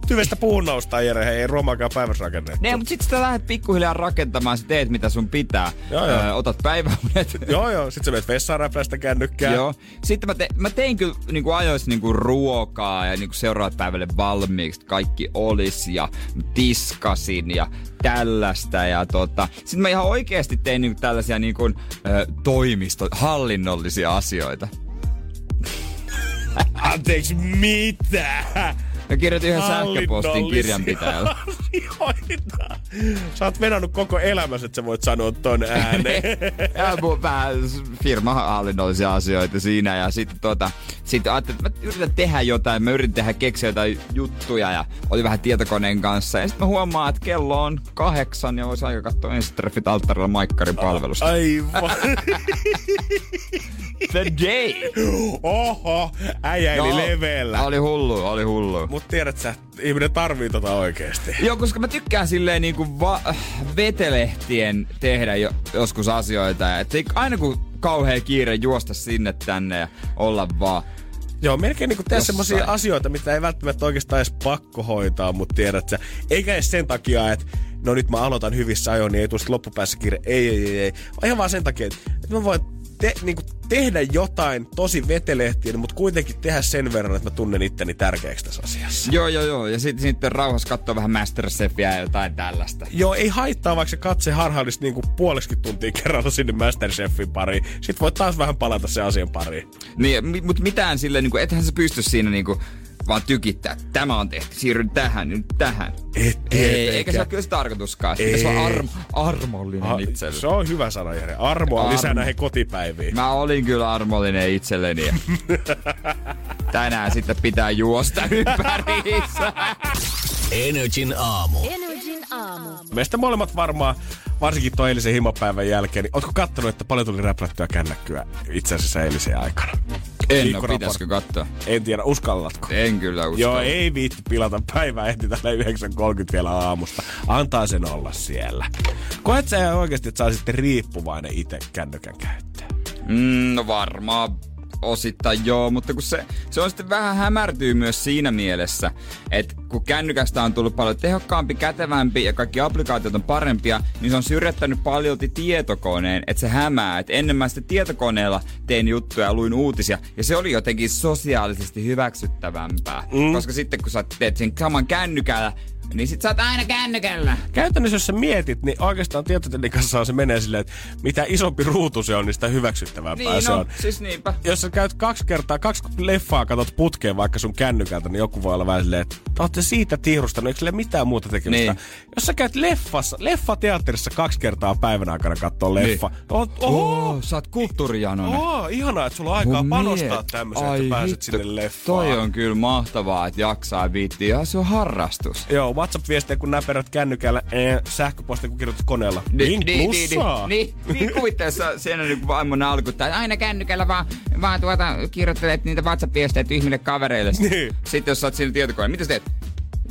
Tyvestä puun noustaa, Jere, hei, ei ruomaakaan päivässä rakennettu. Ne, mutta sit sitä lähdet pikkuhiljaa rakentamaan, sä teet mitä sun pitää. Joo, joo. Ö, otat päiväunet. Joo, joo, sit sä menet vessaan räplästä kännykkää. Joo. Sitten mä, te, mä tein kyllä niinku ajoissa niinku ruokaa ja niinku seuraavat päivälle valmiiksi, kaikki olisi ja tiskasin ja tällaista. Ja tota. Sitten mä ihan oikeasti tein niinku tällaisia niinku, ö, toimisto, hallinnollisia asioita. Anteeksi, mitä? Mä kirjoitin yhden sähköpostin kirjanpitäjälle. asioita. Sä oot venannut koko elämässä, että sä voit sanoa ton ääneen. ja <laughs> mun vähän firman hallinnollisia asioita siinä ja sitten tota, sit ajattelin, että mä yritän tehdä jotain, mä yritin tehdä keksiä jotain juttuja ja oli vähän tietokoneen kanssa ja sitten mä huomaan, että kello on kahdeksan ja olisi aika katsoa ensitreffit alttarilla Maikkarin palvelusta. Aivan. The day! Oho, äijä eli leveellä. Oli hullu, oli hullu. Mut tiedät sä, ihminen tarvii tota oikeesti. Joo, koska mä tykkään silleen niinku va- vetelehtien tehdä jo, joskus asioita. Et ei aina kun kauhea kiire juosta sinne tänne ja olla vaan Joo, melkein niinku tehdä semmosia asioita, mitä ei välttämättä oikeastaan edes pakko hoitaa, mutta tiedät sä. Eikä edes sen takia, että no nyt mä aloitan hyvissä ajoin, niin ei tule loppupäässä kiire. Ei, ei, ei, ei. Ihan vaan sen takia, että että mä voin te, niinku tehdä jotain tosi vetelehtien, mutta kuitenkin tehdä sen verran, että mä tunnen itteni tärkeäksi tässä asiassa. Joo, joo, joo. Ja sitten sitten rauhassa katsoa vähän Masterchefia ja jotain tällaista. Joo, ei haittaa, vaikka se katse harhailisi niinku puoleksi tuntia kerralla sinne Masterchefin pariin. Sitten voit taas vähän palata sen asian pariin. Niin, mi- mut mitään silleen, niinku, ethän sä pysty siinä niinku vaan tykittää. Tämä on tehty, siirryn tähän, nyt tähän. Et Ei, tietenkään. eikä se ole kyllä se tarkoituskaan. Ei. Se on arm- armollinen Ah, itselle. se on hyvä sana, Jere. Armoa Armo. lisää näihin kotipäiviin. Mä olin kyllä armollinen itselleni. <laughs> Tänään sitten pitää juosta ympäriinsä. Energin aamu. Energin aamu. Meistä molemmat varmaan, varsinkin tuon eilisen himapäivän jälkeen, niin ootko kattonut, että paljon tuli räplättyä kännäkkyä itse asiassa eilisen aikana? En Viikkoraportti. pitäisikö katsoa? En tiedä, uskallatko? En kyllä uskalla. Joo, ei viitti pilata päivää ehti tällä 9.30 vielä aamusta. Antaa sen olla siellä. Koet sä ihan oikeasti, että sä olisit riippuvainen itse kännykän käyttöön? Mm, no varmaan osittain joo, mutta kun se, se on sitten vähän hämärtyy myös siinä mielessä, että kun kännykästä on tullut paljon tehokkaampi, kätevämpi ja kaikki applikaatiot on parempia, niin se on syrjättänyt paljolti tietokoneen, että se hämää. Et ennen mä sitten tietokoneella tein juttuja ja luin uutisia, ja se oli jotenkin sosiaalisesti hyväksyttävämpää. Mm. Koska sitten kun sä teet sen saman kännykällä, niin sit sä oot aina kännykällä. Käytännössä jos sä mietit, niin oikeastaan tietotekniikassa se menee silleen, että mitä isompi ruutu se on, niin sitä hyväksyttävämpää Niin se no, on. siis niinpä. jos sä käyt kaksi kertaa, kaksi leffaa katot putkeen vaikka sun kännykältä, niin joku voi olla vähän silleen, että te ootte siitä tiirustanut, eikö sille mitään muuta tekemistä. Niin. Jos sä käyt leffassa, leffateatterissa kaksi kertaa päivän aikana katsoa leffa, niin. oot, oho, Oh, sä oot kulttuurijanonen. oho, ihanaa, että sulla on aikaa Mun panostaa miet- tämmöiseen, Ai että pääset hitto, sinne leffaan. Toi on kyllä mahtavaa, että jaksaa viittiä. Ja se on harrastus. Joo, WhatsApp-viestejä kun näperät kännykällä, eh, sähköpostia kun kirjoitat koneella. Niin, niin, plussaa. niin, niin, niin kuvitteessa siinä niin vaimon alku, että aina kännykällä vaan, vaan tuota, kirjoittelet niitä WhatsApp-viestejä tyhmille kavereille. Niin. Sitten jos sä oot siinä tietokoneen, mitä sä teet?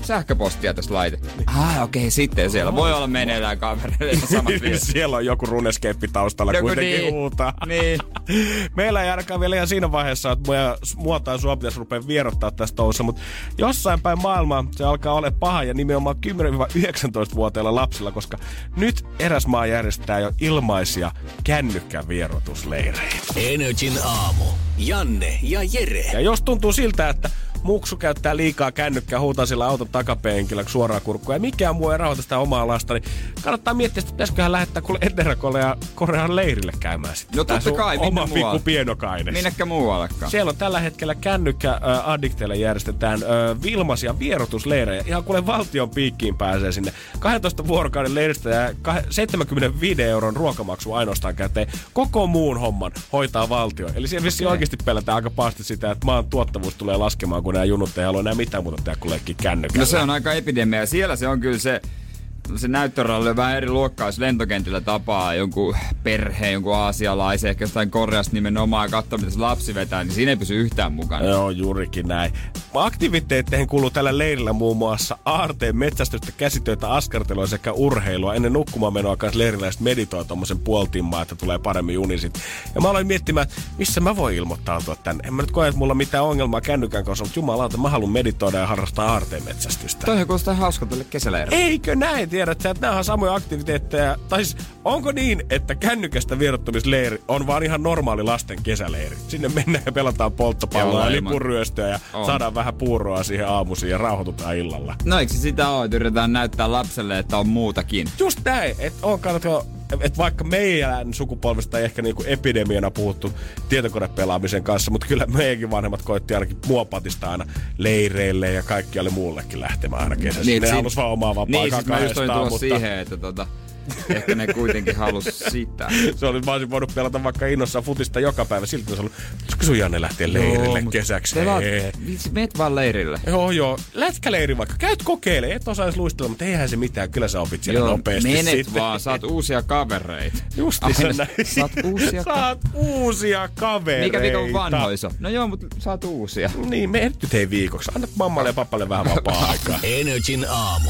Sähköpostia tässä laitettiin. Ah, okei, okay, sitten siellä voi olla meneillään kavereille <laughs> samat viestit. Siellä on joku runeskeippi taustalla Joku kuitenkin niin. huutaa. Niin. <laughs> Meillä ei ainakaan vielä ihan siinä vaiheessa, että mua, mua tai sua pitäisi rupea vierottaa tästä touhussa, mutta jossain päin maailmaa se alkaa olla paha ja nimenomaan 10-19-vuotiailla lapsilla, koska nyt eräs maa järjestää jo ilmaisia kännykkävierotusleirejä. Energin aamu. Janne ja Jere. Ja jos tuntuu siltä, että muksu käyttää liikaa kännykkää, huutaa sillä auton takapenkillä suoraan kurkkuun ja mikään muu ei rauhoita sitä omaa lasta, niin kannattaa miettiä, että pitäisiköhän lähettää kuule Etelä-Korean Korean leirille käymään sitten. No totta kai, Oma pikku pienokainen. Minnekä muuallekaan? Siellä on tällä hetkellä kännykkä-addikteille järjestetään ö, Vilmasia vierotusleirejä. Ihan kuule valtion piikkiin pääsee sinne. 12 vuorokauden leiristä ja kah- 75 euron ruokamaksu ainoastaan käteen. Koko muun homman hoitaa valtio. Eli siellä vissiin Okei. oikeasti pelätään aika pahasti sitä, että maan tuottavuus tulee laskemaan, kun nämä junnut ei halua enää mitään muuta tehdä kuin leikkiä kännykällä. No se on aika epidemia. Siellä se on kyllä se, se näyttöralli on vähän eri luokkaa, jos lentokentillä tapaa jonkun perheen, jonkun aasialaisen, ehkä jostain Koreasta nimenomaan, ja katsoo, mitä se lapsi vetää, niin siinä ei pysy yhtään mukana. Joo, juurikin näin. Aktiviteetteihin kuuluu tällä leirillä muun muassa aarteen metsästystä, käsitöitä, askartelua sekä urheilua. Ennen nukkumaan menoa kanssa leiriläiset meditoi tommosen puoltimmaa, että tulee paremmin uni sit. Ja mä aloin miettimään, että missä mä voin ilmoittautua tänne. En mä nyt koe, että mulla on mitään ongelmaa kännykän kanssa, mutta jumalauta, mä haluan meditoida ja harrastaa aarteen metsästystä. Toihan kuulostaa hauska tälle kesäleirille. Eikö näin, tiedät sä, että nämä on samoja aktiviteetteja. Tai siis, onko niin, että kännykästä vierottumisleiri on vaan ihan normaali lasten kesäleiri? Sinne mennään ja pelataan polttopalloa ja lipunryöstöä ja On. saadaan vähän puuroa siihen aamuisin ja rauhoitutaan illalla. No eikö sitä ole, että yritetään näyttää lapselle, että on muutakin? Just näin, että on kannatko, että vaikka meidän sukupolvesta ei ehkä niinku epidemiana puhuttu tietokonepelaamisen kanssa, mutta kyllä meidänkin vanhemmat koitti ainakin mua patistaa aina leireille ja kaikkialle muullekin lähtemään aina kesässä. Niin, ne sit- halus vaan omaa vapaa Niin, siis mä just mutta siihen, että tota, ehkä ne kuitenkin halus sitä. se oli, mä olisin voinut pelata vaikka innossaan futista joka päivä. Silti olisi ollut, pitäisikö sun Janne lähteä leirille mut kesäksi? Te vaan, Hei. vitsi, meet vaan leirille. Joo, joo. Lätkäleiri vaikka. Käyt kokeile. Et osaa edes luistella, mutta eihän se mitään. Kyllä sä opit siellä Joo, nopeasti menet sitten. vaan, saat uusia kavereita. Justiinsa Aina näin. Saat uusia ka- Saat uusia kavereita. Mikä viikon vanhoisa? No joo, mutta saat uusia. Niin, me nyt hei viikoksi. Anna mammalle ja papalle vähän vapaa-aikaa. <laughs> Energin aamu.